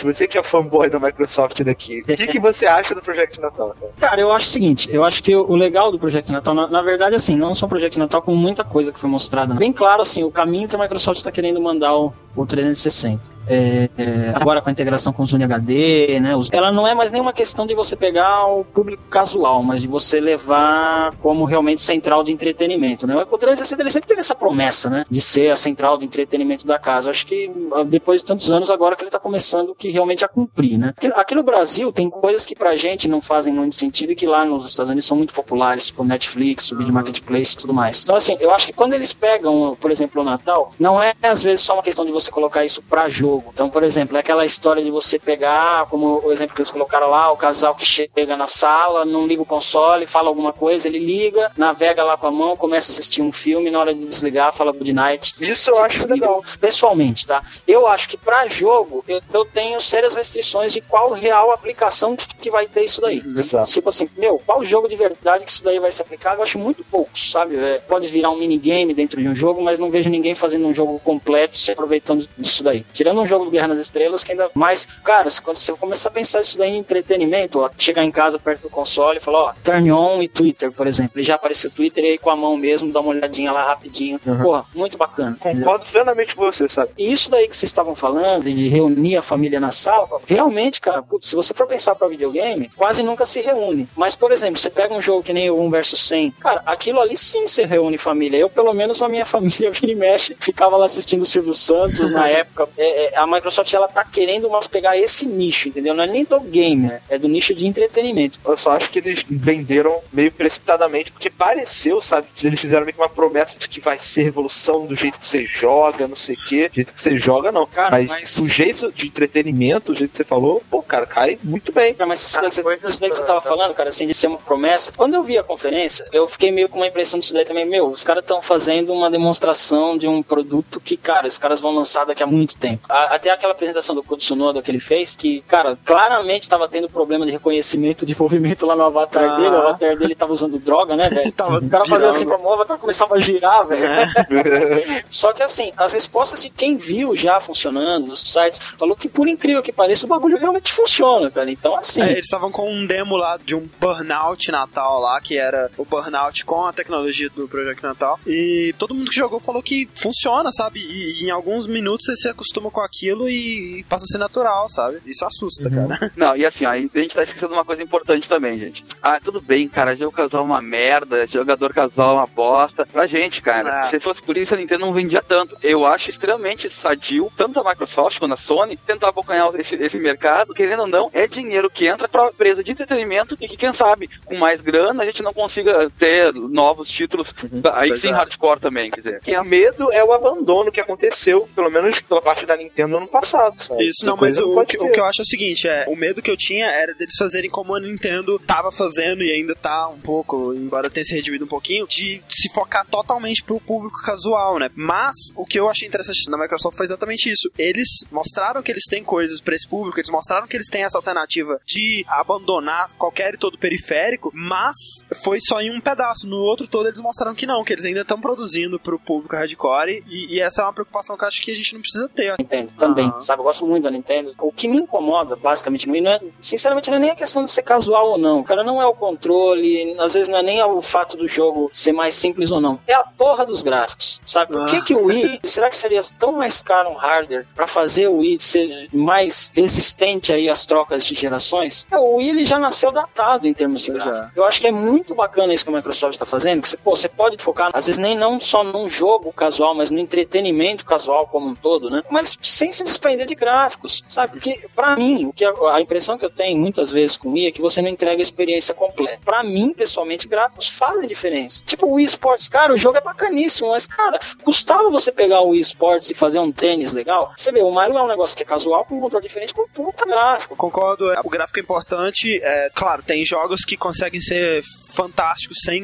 Você que é fanboy da Microsoft daqui, o que, que você acha do Projeto Natal? cara? Cara, eu acho o seguinte, eu acho que o legal do Projeto Natal, na, na verdade, assim, não só o Projeto Natal, como muita coisa que foi mostrada. Bem claro, assim, o caminho que a Microsoft está querendo mandar o, o 360. É, é, agora com a integração com o Zune HD, né? ela não é mais nenhuma questão de você pegar o público casual, mas de você levar como realmente central de entretenimento, né? O 360 ele sempre teve essa promessa, né? De ser a central de entretenimento da casa. Acho que ah, depois de tantos anos, agora que ele está começando que realmente a cumprir, né? Aqui, no Brasil tem coisas que pra gente não fazem muito sentido e que lá nos Estados Unidos são muito populares, tipo Netflix, o Video Marketplace e tudo mais. Então, assim, eu acho que quando eles pegam, por exemplo, o Natal, não é às vezes só uma questão de você colocar isso pra jogo. Então, por exemplo, é aquela história de você pegar, como o exemplo que eles colocaram lá, o casal que chega na sala, não liga o console, fala alguma coisa, ele liga, navega lá com a mão, começa a assistir um filme, na hora de desligar, fala good night. Isso eu acho legal. Pessoalmente, tá? Eu acho que pra jogo, eu, eu tenho sérias restrições de qual real aplicação que vai ter isso daí. Exato. Tipo assim, meu, qual jogo de verdade que isso daí vai se aplicar? Eu acho muito pouco, sabe? É, pode virar um minigame dentro de um jogo, mas não vejo ninguém fazendo um jogo completo se aproveitando disso daí. Tirando um jogo do Guerra nas Estrelas, que ainda mais. Cara, se- quando você começar a pensar isso daí em entretenimento, ó, chegar em casa perto do console e falar, ó, turn on e Twitter, por exemplo. Ele já apareceu o Twitter e aí com a mão mesmo, dá uma olhadinha lá rapidinho. Porra, muito bacana. Concordo plenamente com você, sabe? E isso daí que vocês estavam falando, de reunir a família na sala, realmente, cara, putz, se você for pensar pra videogame, quase nunca se reúne. Mas, por exemplo, você pega um jogo que nem o 1 vs 100, cara, aquilo ali sim se reúne família. Eu, pelo menos, a minha (laughs) família vira e mexe, ficava lá assistindo o Silvio Santos na época. É, é, a Microsoft, ela tá querendo mais pegar esse nicho, entendeu? Não é nem do gamer, é do nicho de entretenimento. Eu só acho que eles venderam meio precipitadamente, porque pareceu, sabe, que eles fizeram meio que uma promessa de que vai ser revolução do jeito que você joga, não sei o quê. Do jeito que você joga, não. Cara, mas, mas- o jeito de entretenimento, o jeito que você falou, pô, cara, cai muito bem. Cara, mas isso daí, que você, isso daí que você tava falando, cara, assim, de ser uma promessa, quando eu vi a conferência, eu fiquei meio com uma impressão disso daí também, meu, os caras estão fazendo uma demonstração de um produto que, cara, os caras vão lançar daqui a muito tempo. A- até aquela apresentação do Kotsunoda Tsunoda que ele fez, que, cara, claramente tava tendo problema de reconhecimento de (laughs) movimento lá no avatar Ah. dele, o avatar dele tava usando droga, né, velho? (laughs) Tava o cara fazia assim como o avatar começava a girar, velho. (laughs) Só que assim, as respostas de quem viu já funcionando, os sites, falou que por incrível que pareça, o bagulho realmente funciona, cara. Então, assim. É, eles estavam com um demo lá de um Burnout Natal lá, que era o Burnout com a tecnologia do Project Natal. E todo mundo que jogou falou que funciona, sabe? E, em alguns minutos você se acostuma com aquilo e passa a ser natural, sabe? Isso assusta, cara. (laughs) Não, e assim, a gente tá esquecendo uma coisa importante também, gente. Ah, tudo bem, cara, jogo casual é uma merda, jogador casual é uma bosta. Pra gente, cara, Ah. se fosse por isso, a Nintendo não vendia tanto. Eu acho extremamente sadio, tanto a Microsoft quanto a Sony, tentar abocanhar esse, esse mercado, querendo ou não, é dinheiro que entra pra empresa de entretenimento e que, quem sabe, com mais grana, a gente não consiga ter novos títulos, aí Pois sim é. hardcore também, quer dizer. O medo é o abandono que aconteceu, pelo menos pela parte da Nintendo no ano passado. sabe? Isso, não, mas o, que, o que eu acho é o seguinte, é, o medo que eu tinha era deles fazerem como a Nintendo tava fazendo e ainda tá um pouco, embora tenha se redimido um pouquinho, de se focar totalmente pro público casual, né? Mas o que eu achei interessante na Microsoft foi exatamente isso. Eles mostraram que eles têm coisas pra esse público, eles mostraram que eles têm essa alternativa de abandonar qualquer e todo periférico, mas foi só em um pedaço. No outro todo eles mostraram que não, que eles ainda estão produzindo pro público hardcore e, e essa é uma preocupação que eu acho que a gente não precisa ter. Nintendo também, sabe? Eu gosto muito da Nintendo. O que me incomoda, basicamente, Wii, não é, sinceramente, não é nem a questão de ser casual ou não. Cara, não é o controle, às vezes não é nem o fato do jogo ser mais simples ou não. É a porra dos gráficos, sabe? Por que que o Wii, (laughs) será que seria tão mais caro um hardware pra fazer o Wii ser mais resistente aí às trocas de gerações? É, o Wii ele já nasceu datado em termos de gráfico. Eu acho que é muito bacana isso que a Microsoft tá fazendo, que você, pô, você pode focar, às vezes nem não só num jogo casual, mas no entretenimento casual como um todo, né? Mas sem se desprender de gráficos, sabe? Porque pra mim, o que a, a impressão que eu tenho muitas vezes com Wii é que você não entrega a experiência completa. Pra mim, pessoalmente, gráficos fazem diferença. Tipo o Wii Sports, cara, o jogo é bacaníssimo, mas cara, custava você pegar o Wii Sports e fazer um tênis legal? Você vê, o Mario é um negócio que é casual com um controle diferente com puta gráfico. Concordo, é, o gráfico é importante. É, claro, tem jogos que conseguem ser fantásticos sem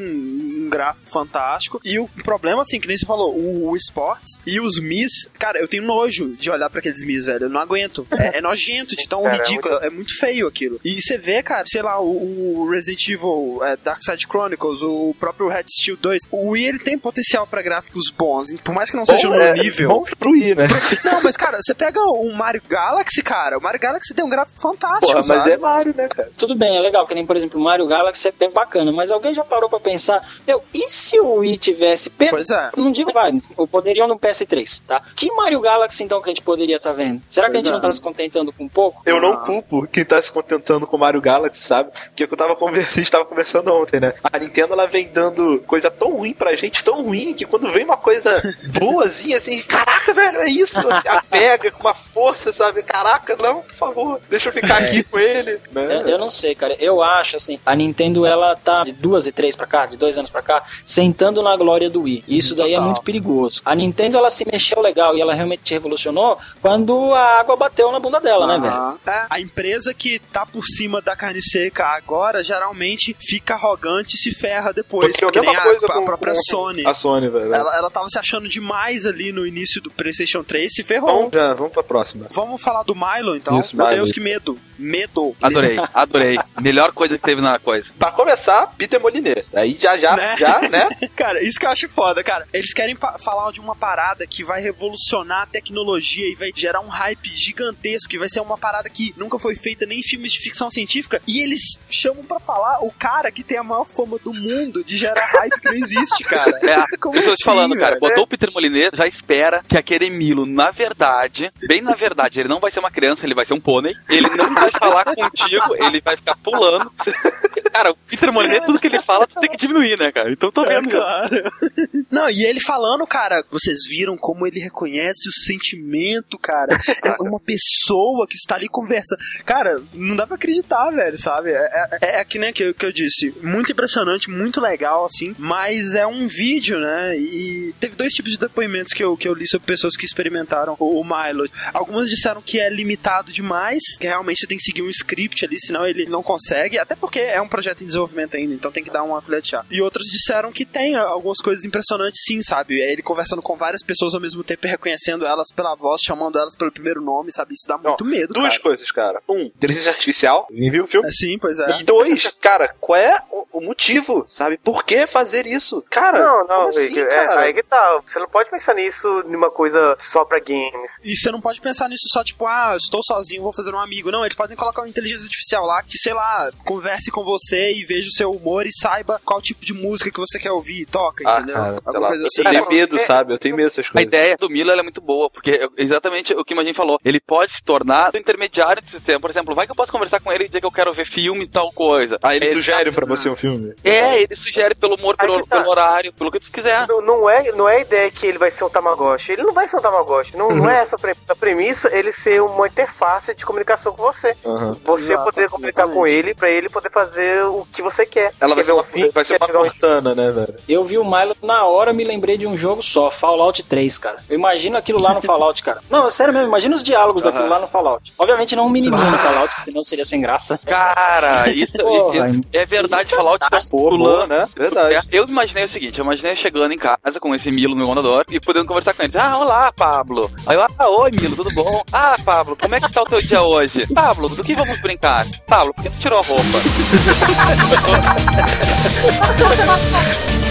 gráfico fantástico. E o problema, assim, que nem você falou, o, o Sports e os Mis, cara, eu tenho nojo de olhar pra aqueles Mis, velho. Eu não aguento. É, é nojento de tão Cara, é ridículo. É muito... feio aquilo. E você vê, cara, sei lá, o, o Resident Evil é, Dark Side Chronicles, o próprio Red Steel 2, o Wii ele tem potencial pra gráficos bons, por mais que não seja Bom, no é, nível. bom pro Wii, né? Não, mas cara, você pega o Mario Galaxy, cara, o Mario Galaxy tem um gráfico fantástico, Porra, mas sabe? é Mario, né, cara? Tudo bem, é legal, que nem, por exemplo, o Mario Galaxy é bem bacana, mas alguém já parou pra pensar, meu, e se o Wii tivesse... pe- Pois é. Não digo, vai, eu poderia no PS3, tá? Que Mario Galaxy, então, que a gente poderia estar vendo? Será que a Pois gente é. não tá se contentando com pouco? Eu não culpo quem tá se contentando com o Mario Galaxy, sabe? Porque eu tava conversando, (laughs) a gente tava conversando ontem, né? A Nintendo ela vem dando coisa tão ruim pra gente, tão ruim, que quando vem uma coisa (laughs) boazinha, assim, caraca, velho, é isso, você (laughs) apega com uma força, sabe? Caraca, não, por favor, deixa eu ficar aqui com ele, né? Eu, eu não sei, cara. Eu acho, assim, a Nintendo, ela tá de duas e três pra cá, de dois anos pra cá, sentando na glória do Wii. E isso daí é muito perigoso. A Nintendo, ela se mexeu legal e ela realmente revolucionou quando a água bateu na bunda dela, né, velho? Aham. É, a empresa que tá por cima da carne seca agora, geralmente fica arrogante e se ferra depois. Porque é a que nem a, coisa a com- própria com Sony. a Sony, velho. Ela, ela tava se achando demais ali no início do PlayStation 3, se ferrou. Vamos, já, vamos pra próxima. Vamos falar do Milo, então? Isso, Meu Milo. Deus, que medo. Medo. Adorei, adorei. Melhor coisa que teve na coisa. Pra começar, Peter Moliné. Aí já, já, Né? já, né? (laughs) Cara, isso que eu acho foda, cara. Eles querem falar de uma parada que vai revolucionar a tecnologia e vai gerar um hype gigantesco, que vai ser uma parada que nunca foi feita nem em filmes de ficção científica. E eles chamam pra falar o cara que tem a maior fama do mundo de gerar hype que não existe, cara. É, Como eu tô te assim, falando, cara. velho? Botou o Peter Molinês, já espera que aquele Milo, na verdade, bem na verdade, ele não vai ser uma criança, ele vai ser um pônei. Ele não vai (laughs) falar contigo, ele vai ficar pulando. Cara, o Peter Molinês, tudo que ele fala, tu tem que diminuir, né, cara? Então tô vendo. É, claro. Não, e ele falando, cara, vocês viram como ele reconhece o sentimento, cara. É uma pessoa que está ali conversando. Cara, não dá pra acreditar, velho, sabe? É, é, é que nem que eu, que eu disse. Muito impressionante, muito legal, assim. Mas é um vídeo, né? E teve dois tipos de depoimentos que eu, que eu li sobre pessoas que experimentaram o, o Milo. Algumas disseram que é limitado demais, que realmente você tem que seguir um script ali, senão ele não consegue. Até porque é um projeto em desenvolvimento ainda, então tem que dar uma colher de chá. E outros disseram que tem algumas coisas impressionantes, sim, sabe? É ele conversando com várias pessoas ao mesmo tempo e reconhecendo elas pela voz, chamando elas pelo primeiro nome, sabe? Isso dá muito medo, Duas cara. coisas, cara. Um, inteligência artificial. Alguém viu o filme? É, sim, pois é. E dois, cara, qual é o, o motivo, sabe? Por que fazer isso? Cara, Não, não, como assim, é, cara? aí que tá. Você não pode pensar nisso numa coisa só pra games. E você não pode pensar nisso só, tipo, ah, eu estou sozinho, vou fazer um amigo. Não, eles podem colocar uma inteligência artificial lá que, sei lá, converse com você e veja o seu humor e saiba qual tipo de música que você quer ouvir e toca, Ah, entendeu? cara, Alguma coisa eu assim. tenho medo, sabe? Eu tenho medo dessas A coisas. ideia do Milo ela é muito boa, porque é exatamente o que o Imagine falou. Ele pode se tornar o intermediário do sistema. Por exemplo, vai que eu posso conversar com ele e dizer que eu quero ver filme e tal coisa. Aí ele Ele sugere tá- pra você um filme. É, ele sugere pelo humor, pelo, tá. pelo horário, pelo que tu quiser. Não, não é, não é a ideia que ele vai ser um Tamagotchi. Ele não vai ser um Tamagotchi. Não, não é (laughs) essa a premissa. A premissa é ele ser uma interface de comunicação com você. Você Exato, poder comunicar com ele pra ele poder fazer o que você quer. Ela vai ser uma, um filme, vai ser uma um Cortana, né, velho? Eu vi o Milo na hora, me lembrei de um jogo só, Fallout 3, cara. Eu imagino aquilo lá no Fallout, cara. Não, é sério mesmo, imagina os diálogos daquilo lá no Fallout. Obviamente não um menininho no Fallout, que senão seria sem graça. Cara, isso Porra, é, é verdade, Fallout tá pulando. né? Verdade. É, Eu imaginei o seguinte, eu imaginei chegando em casa com esse Milo no meu andador e podendo conversar com ele. Ah, olá, Pablo. Aí eu, ah, oi, Milo, tudo bom? Ah, Pablo, como é que tá o teu dia hoje? Pablo, do que vamos brincar? Pablo, por que tu tirou a roupa? (laughs)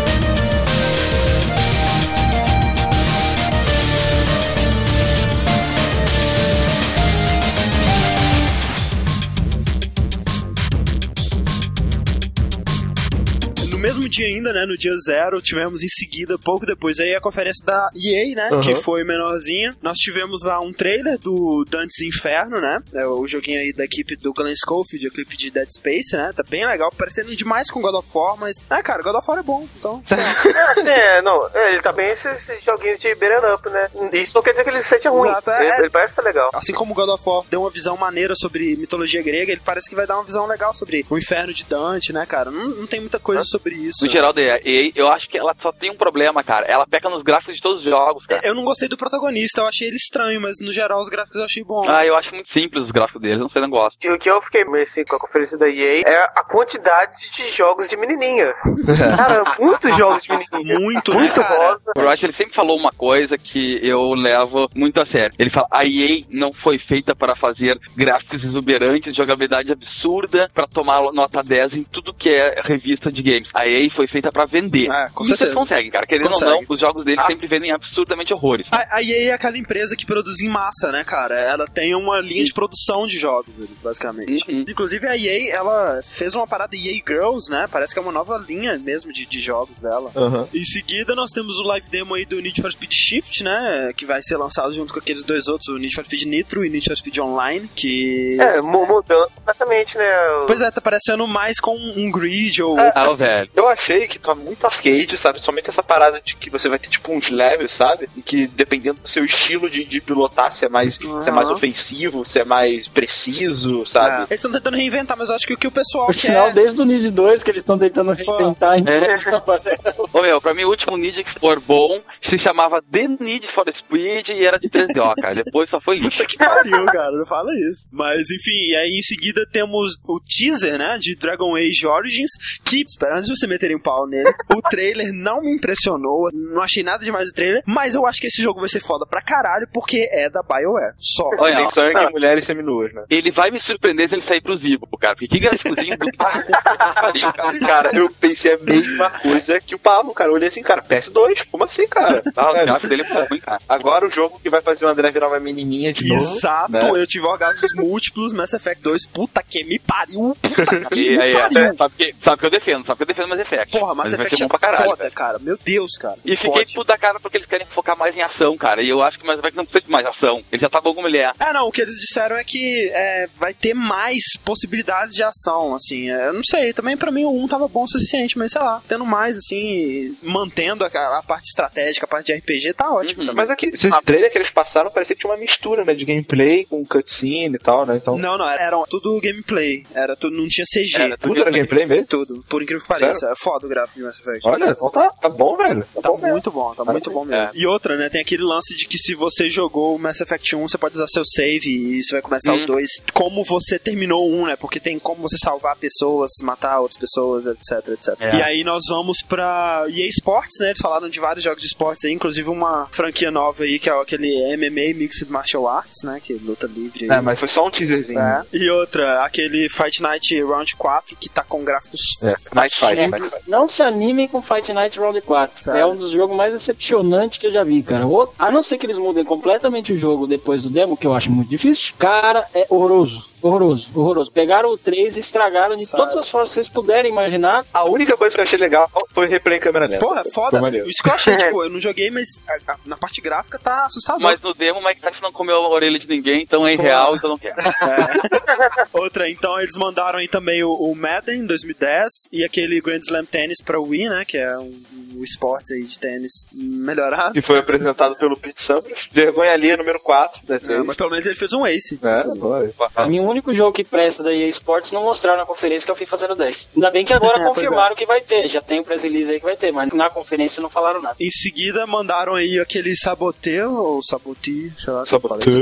mesmo dia ainda, né, no dia zero, tivemos em seguida, pouco depois aí, a conferência da EA, né, Uhum. que foi menorzinha. Nós tivemos lá um trailer do Dantes Inferno, né, é o joguinho aí da equipe do Glenn Schofield, a equipe de Dead Space, né, tá bem legal, parecendo demais com God of War, mas, é, cara, God of War é bom, então... (laughs) É, assim, é, não, é, ele tá bem esses, joguinhos de beat'em up, né? Isso não quer dizer que ele seja ruim. Exato, é- ele, ele parece ser legal. Assim como o God of War deu uma visão maneira sobre mitologia grega, ele parece que vai dar uma visão legal sobre o inferno de Dante, né, cara? Não, não tem muita coisa sobre isso. No geral da EA, eu acho que ela só tem um problema, cara. Ela peca nos gráficos de todos os jogos, cara. Eu não gostei do protagonista, eu achei ele estranho, mas no geral os gráficos eu achei bom. Ah, eu acho muito simples os gráficos deles, não sei, não gosto. O que eu fiquei meio assim com a conferência da EA é a quantidade de jogos de menininha. (laughs) Cara, muitos jogos de menininha. Muito, Muito né, rosa. O Roach, ele sempre falou uma coisa que eu levo muito a sério. Ele fala, a EA não foi feita para fazer gráficos exuberantes, jogabilidade absurda, para tomar nota 10 em tudo que é revista de games. A EA foi feita para vender. É, com e vocês certeza. conseguem, cara. Querendo Consegue. ou não, os jogos deles Ah. sempre vendem absurdamente horrores. A, a EA é aquela empresa que produz em massa, né, cara? Ela tem uma linha de produção de jogos, basicamente. Uhum. Inclusive a EA, ela fez uma parada EA Girls, né? Parece que é uma nova linha mesmo de, de jogos dela. Aham. Em seguida, nós temos o live demo aí do Need for Speed Shift, né? Que vai ser lançado junto com aqueles dois outros, o Need for Speed Nitro e Need for Speed Online, que... É, mu- mudando completamente, né? Pois é, tá parecendo mais com um grid ou... Ah, velho. Eu achei que tá muito arcade, sabe? Somente essa parada de que você vai ter tipo uns levels, sabe? E que dependendo do seu estilo de, de pilotar, se é mais, se é mais Aham. ofensivo, se é mais preciso, É. sabe? Eles estão tentando reinventar, mas eu acho que o que o pessoal Por quer... sinal, desde o Need 2 que eles estão tentando reinventar. hein? (laughs) Ô meu, pra mim o último Need que for bom se chamava The Need for Speed e era de 3DO, cara. Depois só foi lixo. (laughs) que pariu, cara, não fala isso. Mas enfim, e aí em seguida temos o teaser, né, de Dragon Age Origins, que, espera, antes de você meterem um pau nele, (laughs) o trailer não me impressionou, não achei nada demais do trailer, mas eu acho que esse jogo vai ser foda pra caralho, porque é da BioWare, só. Olha, Tem sangue tá. e mulheres seminuas, né? ele vai me surpreender se ele sair pro Zibo, cara. Porque que gráficozinho do pariu, cara. Cara, eu pensei a mesma coisa que o Pablo, cara. Eu olhei assim, cara, PS2, como assim, cara? Ah, o gráfico dele é ruim, cara. Agora o jogo que vai fazer o André virar uma menininha de novo. Exato, né? eu tive orgasmos múltiplos, Mass Effect 2, puta que me pariu, puta (laughs) que E me aí, pariu. é, sabe, que, sabe que eu defendo, sabe que eu defendo Mass Effect. Porra, Mass Mas vai Effect ser é bom pra caralho. foda, velho. cara, meu Deus, cara. E fiquei Pode. puto da cara porque eles querem focar mais em ação, cara. E eu acho que Mass Effect não precisa de mais ação. Ele já tá bom como ele é. É, não, o que eles disseram é que é, vai ter mais possibilidades de ação, assim. é, Eu não sei, também pra mim o 1 tava bom o suficiente, mas sei lá, tendo mais, assim, mantendo a, a parte estratégica, a parte de RPG, tá ótimo. também. Mas aqui, esse trailer que eles passaram parecia que tinha uma mistura, né? De gameplay com cutscene e tal, né? Então. Não, não, era, era tudo gameplay. Era tudo, não tinha CG. Era Tudo era gameplay mesmo? Tudo, por incrível que pareça. É foda o gráfico de Mass Effect. Olha, então tá, tá bom, velho. Tá, Tá bom mesmo. muito bom, tá muito bom mesmo. É. E outra, né? Tem aquele lance de que se você jogou o Mass Effect 1, você pode usar seu save e você vai começar Hum. o 2 como você terminou o 1, né? Porque tem como você salvar pessoas, matar outras pessoas, etc, etc. É. E aí nós vamos pra EA Sports, né? Eles falaram de vários jogos de esportes aí, inclusive uma franquia nova aí, que é aquele MMA Mixed Martial Arts, né? Que luta livre aí. É, mas foi só um teaserzinho. É. E outra, aquele Fight Night Round 4, que tá com gráficos É, Night Fight, Não se animem com Fight Night Round 4. Sabe? É um dos jogos mais decepcionantes que eu já vi, cara. O- A não ser que eles mudem completamente o jogo depois do demo, que eu acho muito difícil. Cara, é horroroso. Horroroso, horroroso. Pegaram o 3 e estragaram de Sabe? todas as formas que vocês puderem imaginar. A única coisa que eu achei legal foi replay em câmera lenta. Porra, foda. Isso que eu achei, (laughs) tipo, eu não joguei, mas a- a- na parte gráfica tá assustador. Mas no demo, o Mike Tyson não comeu a orelha de ninguém, então é irreal, então não quero. (laughs) Outra, então eles mandaram aí também o, o Madden 2010 e aquele Grand Slam Tennis pra Wii, né? Que é um, um esporte aí de tênis melhorado. Que foi apresentado pelo Pete Sampras. Vergonha ali, número 4. Né, É, mas pelo menos ele fez um ace. É, mim, o único jogo que presta da EA Sports não mostraram na conferência que é o FIFA 010. Ainda bem que agora (laughs) É, confirmaram que vai ter. Já tem o press release aí que vai ter, mas na conferência não falaram nada. Em seguida mandaram aí aquele Saboteur, ou Saboti, sei lá.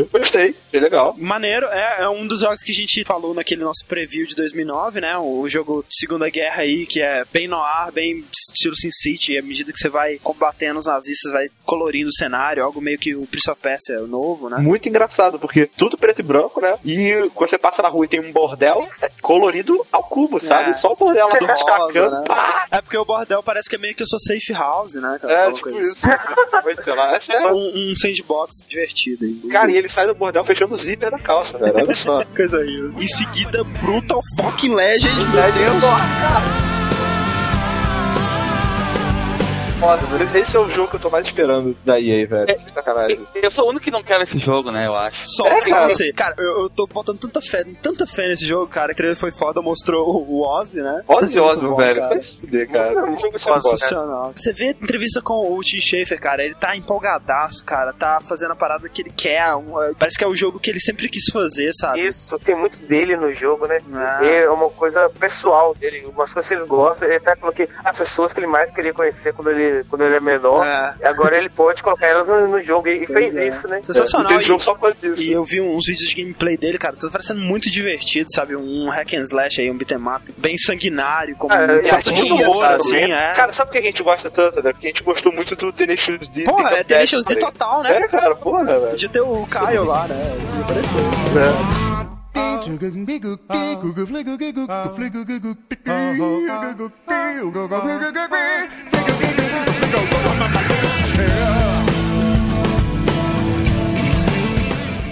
Botou. Gostei, achei legal. Maneiro, é, é um dos jogos que a gente falou naquele nosso preview de 2009, né? O jogo de Segunda Guerra aí, que é bem noir, bem estilo Sin City. E à medida que você vai combatendo os nazistas, vai colorindo o cenário, algo meio que o Prince of Persia o novo, né? Muito engraçado, porque tudo preto e branco, né? E quando você passa na rua e tem um bordel, é colorido ao cubo, sabe? É. Só o bordel lá do destacando. né? pá! É porque o bordel parece que é meio que eu sou safe house, né? cara? É, tipo coisa isso. (laughs) Sei lá, é assim. sério. Um, um sandbox divertido aí. Cara, e ele sai do bordel fechando o zíper da calça, velho. Olha só. (laughs) Coisa aí. Em seguida, Brutal Fucking Legend. Meu foda, mas esse é o jogo que eu tô mais esperando da EA, velho. Sem sacanagem. Eu sou o único que não quero esse jogo, né, eu acho. Só É, cara. você. Cara, eu, eu tô botando tanta fé, tanta fé nesse jogo, cara. que O trailer foi foda, mostrou o Ozzy, né? Ozzy Osbourne, velho. cara. Vai se fuder, cara. O jogo. Sensacional. Você vê a entrevista com o Tim Schafer, cara, ele tá empolgadaço, cara, tá fazendo a parada que ele quer, um, parece que é o jogo que ele sempre quis fazer, sabe? Isso, tem muito dele no jogo, né? Ah. É uma coisa pessoal dele, umas coisas que ele gosta. Ele até falou que as pessoas que ele mais queria conhecer quando ele, quando ele é menor, agora ele pode colocar elas no, no jogo e, e Pois fez é. isso, né? Sensacional. Tem E- jogo só por. E eu vi uns vídeos de gameplay dele, cara, tá parecendo muito divertido, sabe? Um hack and slash aí, um beat'em up, bem sanguinário, como Ah, um é, muito humor, assim, né? é. Cara, sabe por que a gente gosta tanto, né? Porque a gente gostou muito do Tenacious D. Porra, é of Tenacious D total, né? É, cara, porra, velho. Podia ter o Caio lá, né? Ia Yeah.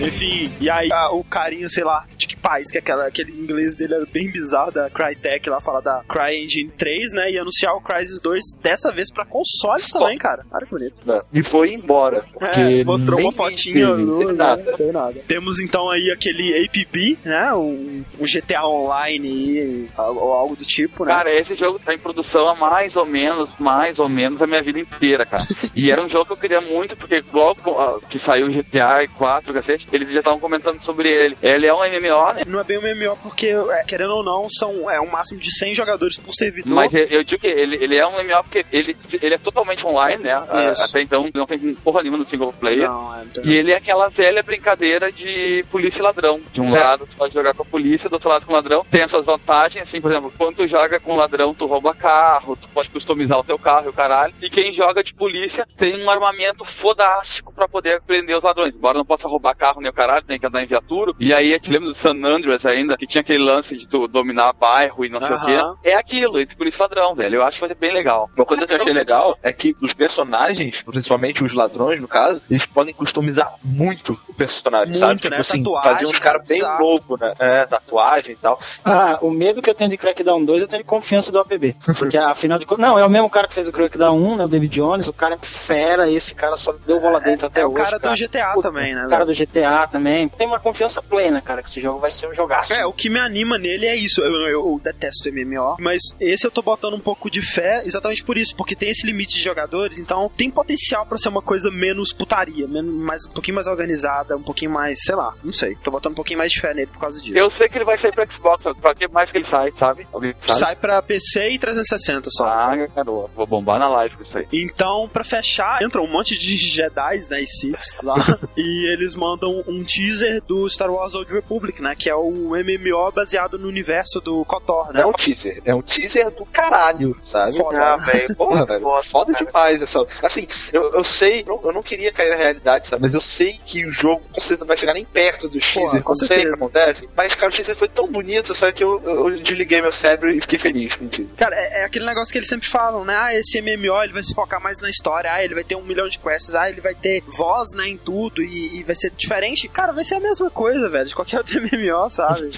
Enfim, e aí a- o carinha, sei lá, de que país, que aquela, aquele inglês dele era bem bizarro, da Crytek lá, fala da CryEngine 3, né? E anunciar o Crysis 2 dessa vez pra consoles Só. também, cara. Olha que bonito. E foi embora. É, mostrou uma fotinha teve, no, teve né? nada. Não tem nada. Temos então aí aquele APB, né? Um, um GTA Online e, ou algo do tipo, né? Cara, esse jogo tá em produção há mais ou menos, mais ou menos a minha vida inteira, cara. E era um jogo que eu queria muito, porque logo que saiu o GTA 4, cacete, eles já estavam comentando sobre ele. Ele é um MMO, né? Não é bem um MMO porque, é, querendo ou não, são é um máximo de 100 jogadores por servidor. Mas eu, eu digo que ele, ele é um MMO porque ele, ele é totalmente online, né? Isso. Até então não tem porra nenhuma no single player. Não, é, então- E ele é aquela velha brincadeira de polícia e ladrão. De um É. lado tu pode jogar com a polícia, do outro lado com o ladrão. Tem as suas vantagens, assim, por exemplo, quando tu joga com o ladrão, tu rouba carro, tu pode customizar o teu carro e o caralho. E quem joga de polícia tem um armamento fodástico pra poder prender os ladrões. Embora não possa roubar carro nem o caralho, tem que andar em viatura. E aí eu te lembro do San Andreas ainda, que tinha aquele lance de tu dominar bairro e não sei o quê. É aquilo, entre polícia e ladrão, velho. Eu acho que vai ser bem legal. Uma coisa que eu achei legal é que os personagens, principalmente os ladrões, no caso, eles podem customizar muito o personagem, Muito, sabe? Tipo né? assim, Tatuagem, fazer uns caras bem loucos, né? É, tatuagem e tal. Ah, o medo que eu tenho de Crackdown 2, eu tenho confiança do APB. Porque (laughs) afinal de contas. Não, é o mesmo cara que fez o Crackdown 1, né? O David Jones. O cara é fera, esse cara só deu bola dentro até é o hoje. cara do GTA também, né? O cara do GTA também. Tem uma confiança plena, cara, que esse jogo vai ser um jogaço. É, o que me anima nele é isso. Eu, eu- eu detesto MMO, mas esse eu tô botando um pouco de fé exatamente por isso, porque tem esse limite de jogadores, então tem potencial pra ser uma coisa menos putaria, menos, mais, um pouquinho mais organizada, um pouquinho mais, sei lá, não sei. Tô botando um pouquinho mais de fé nele por causa disso. Eu sei que ele vai sair pro Xbox, pra que mais que ele sai, sabe? Alguém sabe? Sai pra PC e 360 só. Ah, garoto. Vou bombar na live com isso aí. Então, pra fechar, entra um monte de Jedi, né, e Siths lá, (laughs) e eles mandam um teaser do Star Wars Old Republic, né, que é o MMO baseado no universo do KOTOR, né? É um teaser, é um teaser do caralho, sabe? Foda. Ah, velho, porra, (laughs) velho, foda demais essa. Assim, eu, eu sei, eu, eu não queria cair na realidade, sabe? Mas eu sei que o jogo com certeza não vai chegar nem perto do teaser, Porra, com certeza. acontece. Mas, cara, o teaser foi tão bonito, sabe? Que eu, eu, eu desliguei meu cérebro e fiquei feliz com o teaser. Cara, é, é aquele negócio que eles sempre falam, né? Ah, esse MMO ele vai se focar mais na história, ah, ele vai ter um milhão de quests, ah, ele vai ter voz, né, em tudo e, e vai ser diferente. Cara, vai ser a mesma coisa, velho, de qualquer (laughs) outro MMO, sabe?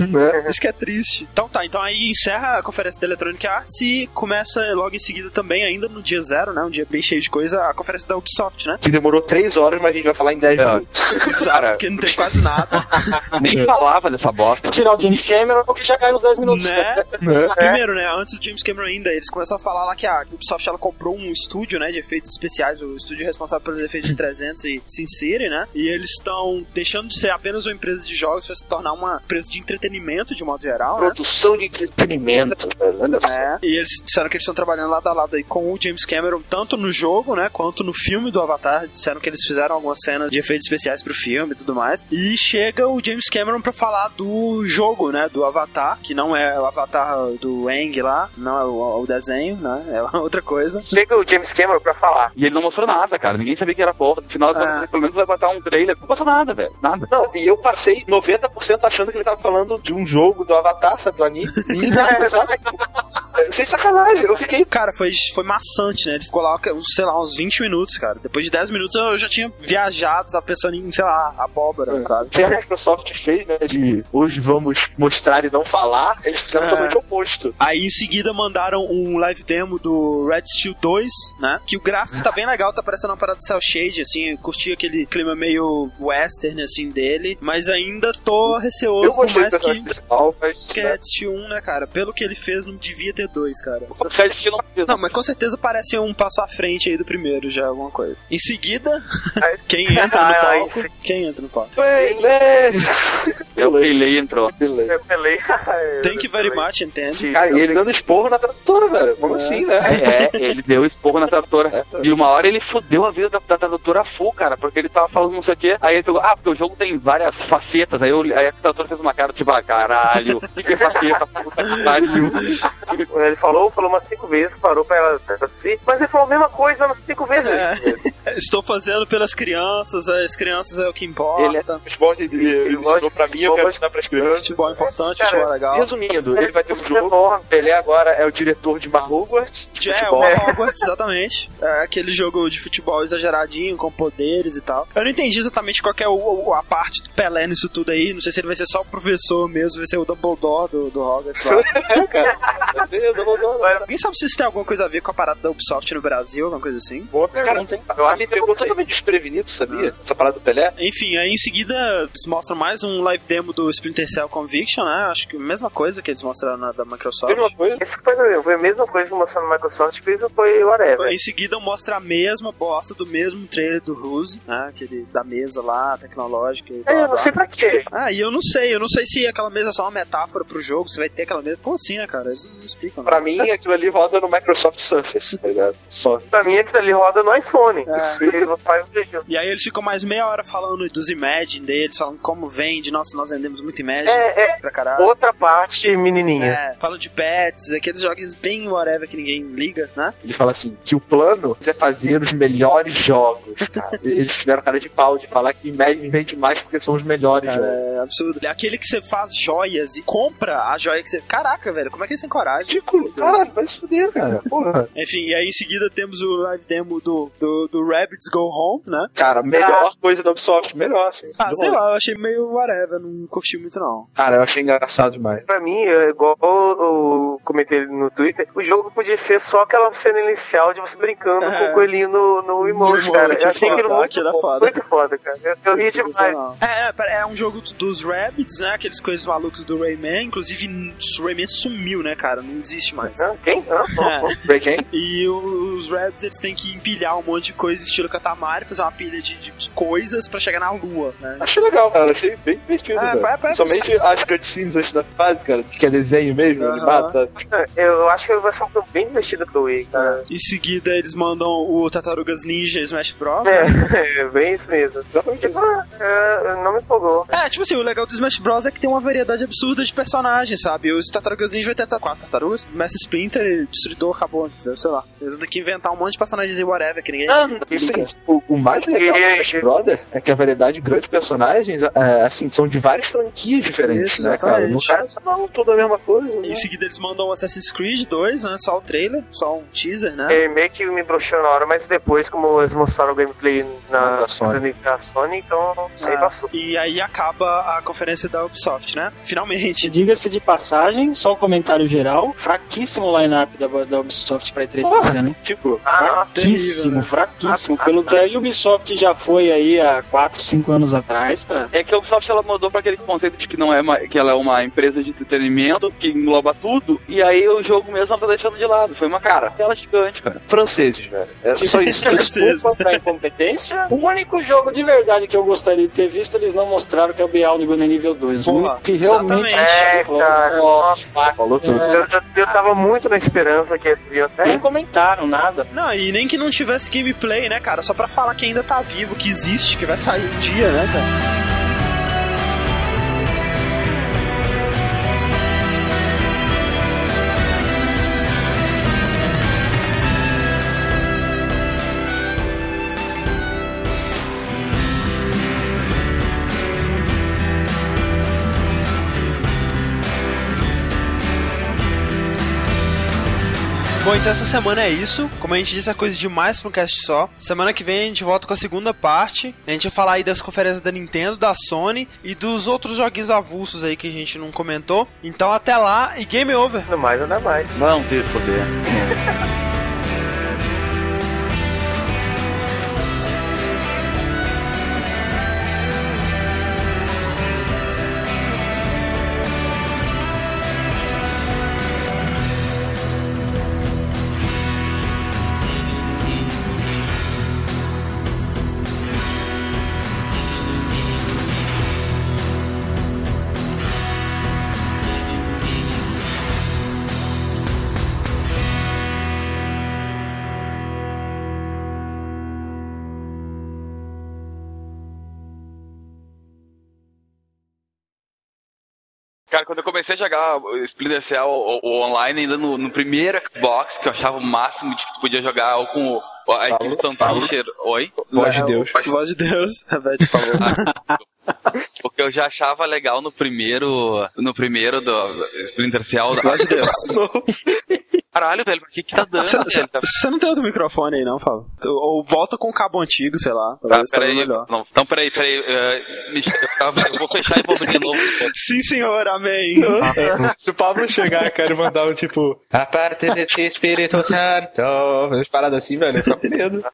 Isso que é triste. Então tá, então aí encerra a conferência da Electronic Arts e começa logo em seguida também, ainda no dia zero, né? Um dia bem cheio de coisa, a conferência da Ubisoft, né? Que demorou 3 horas, mas a gente vai falar em 10 minutos. Exato, porque não tem quase nada. (laughs) Nem falava dessa bosta. Tirar o James Cameron, porque já cai nos 10 minutos. Né? É. Primeiro, né, antes do James Cameron ainda, eles começam a falar lá que a Ubisoft ela comprou um estúdio, né, de efeitos especiais, o estúdio responsável pelos efeitos de (clears throat) 300 e Sin City, né? E eles estão deixando de ser apenas uma empresa de jogos para se tornar uma empresa de entretenimento de modo geral, né? Produção de entretenimento, velho. É, e eles disseram que eles estão trabalhando lado a lado aí com o James Cameron, tanto no jogo, né, quanto no filme do Avatar. Disseram que eles fizeram algumas cenas de efeitos especiais pro filme e tudo mais. E chega o James Cameron pra falar do jogo, né, do Avatar, que não é o Avatar do Aang lá, não é o, o desenho, né, é (laughs) outra coisa. Chega o James Cameron pra falar. E ele não mostrou nada, cara. Ninguém sabia que era porra. No final, Ah. pelo menos vai botar um trailer. Não passou nada, velho. Nada. Não, e eu passei 90% achando que ele tava falando de um jogo do Avatar, sabe, do anime. E nada, sabe? Sem sacanagem, eu fiquei. Cara, foi, foi maçante, né? Ele ficou lá, sei lá, uns 20 minutos, cara. Depois de 10 minutos eu já tinha viajado, tava pensando em, sei lá, abóbora, sabe? que a Microsoft fez, né? De hoje vamos mostrar e não falar, eles fizeram É. totalmente o oposto. Aí em seguida mandaram um live demo do Red Steel 2, né? Que o gráfico tá bem legal, tá parecendo uma parada cel shade, assim, eu curti aquele clima meio western, assim, dele, mas ainda tô receoso, por mais que... principal, mas. Que é Red Steel 1, né, cara? Pelo que ele fez, não devia ter dois, cara. O Red Steel não precisa. Não, mas com certeza parece um passo à frente aí do primeiro, já alguma coisa. Em seguida, (laughs) (laughs) quem entra no palco? Quem entra no palco? Eu Pelei entrou. (laughs) Eu pelei. Thank you very much, entende? Cara, e ele dando esporro na tradutora, velho. Como assim, né? É, ele deu esporro na tradutora. E uma hora ele fudeu a vida da, da tradutora full, cara, porque ele tava falando não sei o quê. Aí ele pegou, ah, porque o jogo tem várias facetas. Aí, eu, aí a tradutora fez uma cara tipo, ah, caralho, o que, que é faceta? Puta que pariu. Ele falou, falou umas cinco vezes, parou pra ela traduzir, mas ele falou a mesma coisa umas cinco vezes. Estou fazendo pelas crianças, as crianças é o que importa. Ele é futebol, ele, ele ensinou pra mim, eu quero ensinar pras crianças. Futebol é importante, Cara, futebol é legal. Resumindo, ele vai ter um jogo. Pelé agora é o diretor de Hogwarts. de É, o futebol. Hogwarts, exatamente. É aquele jogo de futebol exageradinho, com poderes e tal. Eu não entendi exatamente qual que é o, o- a parte do Pelé nisso tudo aí. Não sei se ele vai ser só o professor mesmo, vai ser o Dumbledore do, do Hogwarts lá. (laughs) Alguém sabe se isso tem alguma coisa a ver com a parada da Ubisoft no Brasil, alguma coisa assim? Boa pergunta, hein? Eu acho que pegou totalmente desprevenido, sabia? Essa parada do Pelé. Enfim, aí em seguida eles mostram mais um live demo do Splinter Cell Conviction, né? Acho que a mesma coisa que eles mostraram na da Microsoft. Esse foi, foi a mesma coisa que mostrou no Microsoft, que isso foi whatever. Em seguida mostra a mesma bosta do mesmo trailer do Ruse, né? Aquele da mesa lá, tecnológica e blá, É, eu não sei pra quê. Ah, e eu não sei, eu não sei se aquela mesa é só uma metáfora pro jogo, se vai ter aquela mesa. Como assim, né, cara? Eles não explicam. né? Pra mim, aquilo ali roda no Microsoft Surface, tá ligado? Só. Pra mim, aquilo ali roda no iPhone. É. (laughs) Vídeo. E aí eles ficam mais meia hora falando dos Imagine deles, falando como vende, nossa, nós vendemos muito Imagine É, é. pra caralho. Outra parte menininha. É, falam de pets, aqueles jogos bem whatever que ninguém liga, né? Ele fala assim, que o plano é fazer os melhores jogos, cara. (laughs) Eles tiveram cara de pau de falar que Imagine vende mais porque são os melhores jogos. É absurdo. É aquele que você faz joias e compra a joia que você. Caraca, velho, como é que eles têm coragem? Ridículo. Caralho, vai se fuder, cara. Porra. (laughs) Enfim, e aí em seguida temos o live demo do, do, do Rabbits Go Home, né? Cara, melhor coisa da Ubisoft, melhor, assim. Ah, sei rolê. lá, eu achei meio whatever, não curti muito não. Cara, eu achei engraçado demais. Pra mim, é igual eu comentei no Twitter, o jogo podia ser só aquela cena inicial de você brincando com o coelhinho no, no emote, No cara. Eu achei foda, aquilo muito, aquilo é fo- foda. muito foda, cara. Eu, eu ri demais. É, é, é um jogo dos Rabbits, né? Aqueles coisas malucos do Rayman. Inclusive, o Rayman sumiu, né, cara? Não existe mais. Quem? (laughs) É. E os Rabbits, eles têm que empilhar um monte de coisa estilo Katamari, fazer uma pilha de, de- de coisas pra chegar na lua, né? Achei legal, cara. Achei bem divertido, É, velho. pa- pa- Somente as cutscenes antes da fase, cara, que é desenho mesmo, animado, sabe? Eu acho que vai ser um jogo bem divertido pro Wii, cara. Em seguida, eles mandam o Tartarugas Ninja Smash Bros. né? É, (laughs) é bem isso mesmo. Exatamente isso. não me empolgou. É, tipo assim, o legal do Smash Bros. é que tem uma variedade absurda de personagens, sabe? Os Tartarugas Ninja vai ter até quatro tartarugas, Mestre Splinter e Destruidor acabou, entendeu? sei lá. Eles vão ter que inventar um monte de personagens e whatever que ninguém. Ah, Isso aí. O, o mais legal do Smash Brother é que a variedade grande de personagens, é, assim, são de várias franquias diferentes, Isso, né, cara? No caso, não, tudo a mesma coisa. né? Em seguida eles mandam o Assassin's Creed 2, né? Só o trailer, só um teaser, né? É, meio que me broxou na hora, mas depois, como eles mostraram o gameplay na Da Sony. da Sony, então aí Ah, passou. E aí acaba a conferência da Ubisoft, né? Finalmente. Diga-se de passagem, só um comentário geral. Fraquíssimo o line-up da, da Ubisoft pra E3 desse ano, hein? Tipo, fraquíssimo, fraquíssimo. Pelo que a Ubisoft já foi aí há 4, 5 anos atrás, cara. É que a Ubisoft ela mudou pra aquele conceito de que não é uma, que ela é uma empresa de entretenimento que engloba tudo, e aí o jogo mesmo ela tá deixando de lado. Foi uma cara tela gigante, cara. franceses, velho. É só isso. Desculpa pra incompetência. O único jogo de verdade que eu gostaria de ter visto, eles não mostraram que é o Beyond Good nível 2. O Porra, que realmente É, cara, nossa. Falou tudo. Eu, eu, eu tava muito na esperança que eles iam até. Nem comentaram nada. Não, e nem que não tivesse gameplay, né, cara? Só pra falar que ainda tá vivo, que existe, que vai sair um dia, né, cara? Então essa semana é isso. Como a gente disse, é coisa demais pra um cast só. Semana que vem a gente volta com a segunda parte. A gente vai falar aí das conferências da Nintendo, da Sony e dos outros joguinhos avulsos aí que a gente não comentou. Então até lá e game over. Não mais, nada mais. Não se foder. (laughs) Cara, quando eu comecei a jogar o Splinter Cell o, o online, ainda no, no primeiro Xbox, que eu achava o máximo de que tu podia jogar ou com o- a equipe Sun Fisher. Oi? Voz de Deus. Voz de Deus, a Beth falou. (laughs) (laughs) Porque eu já achava legal no primeiro. No primeiro do Splinter Cell. De Deus. (laughs) Caralho, velho, por que que tá dando? Você? Tá- não tem outro microfone aí, não, Fábio? Ou volta com o cabo antigo, sei lá. Tá, tá peraí. melhor. Não, então, peraí, peraí. me- eu, vou fechar e vou abrir de novo. (laughs) Sim, senhor, amém. (laughs) Se o Pablo chegar, e mandar um tipo, a parte desse Espírito Santo, umas paradas assim, velho, eu fico com medo.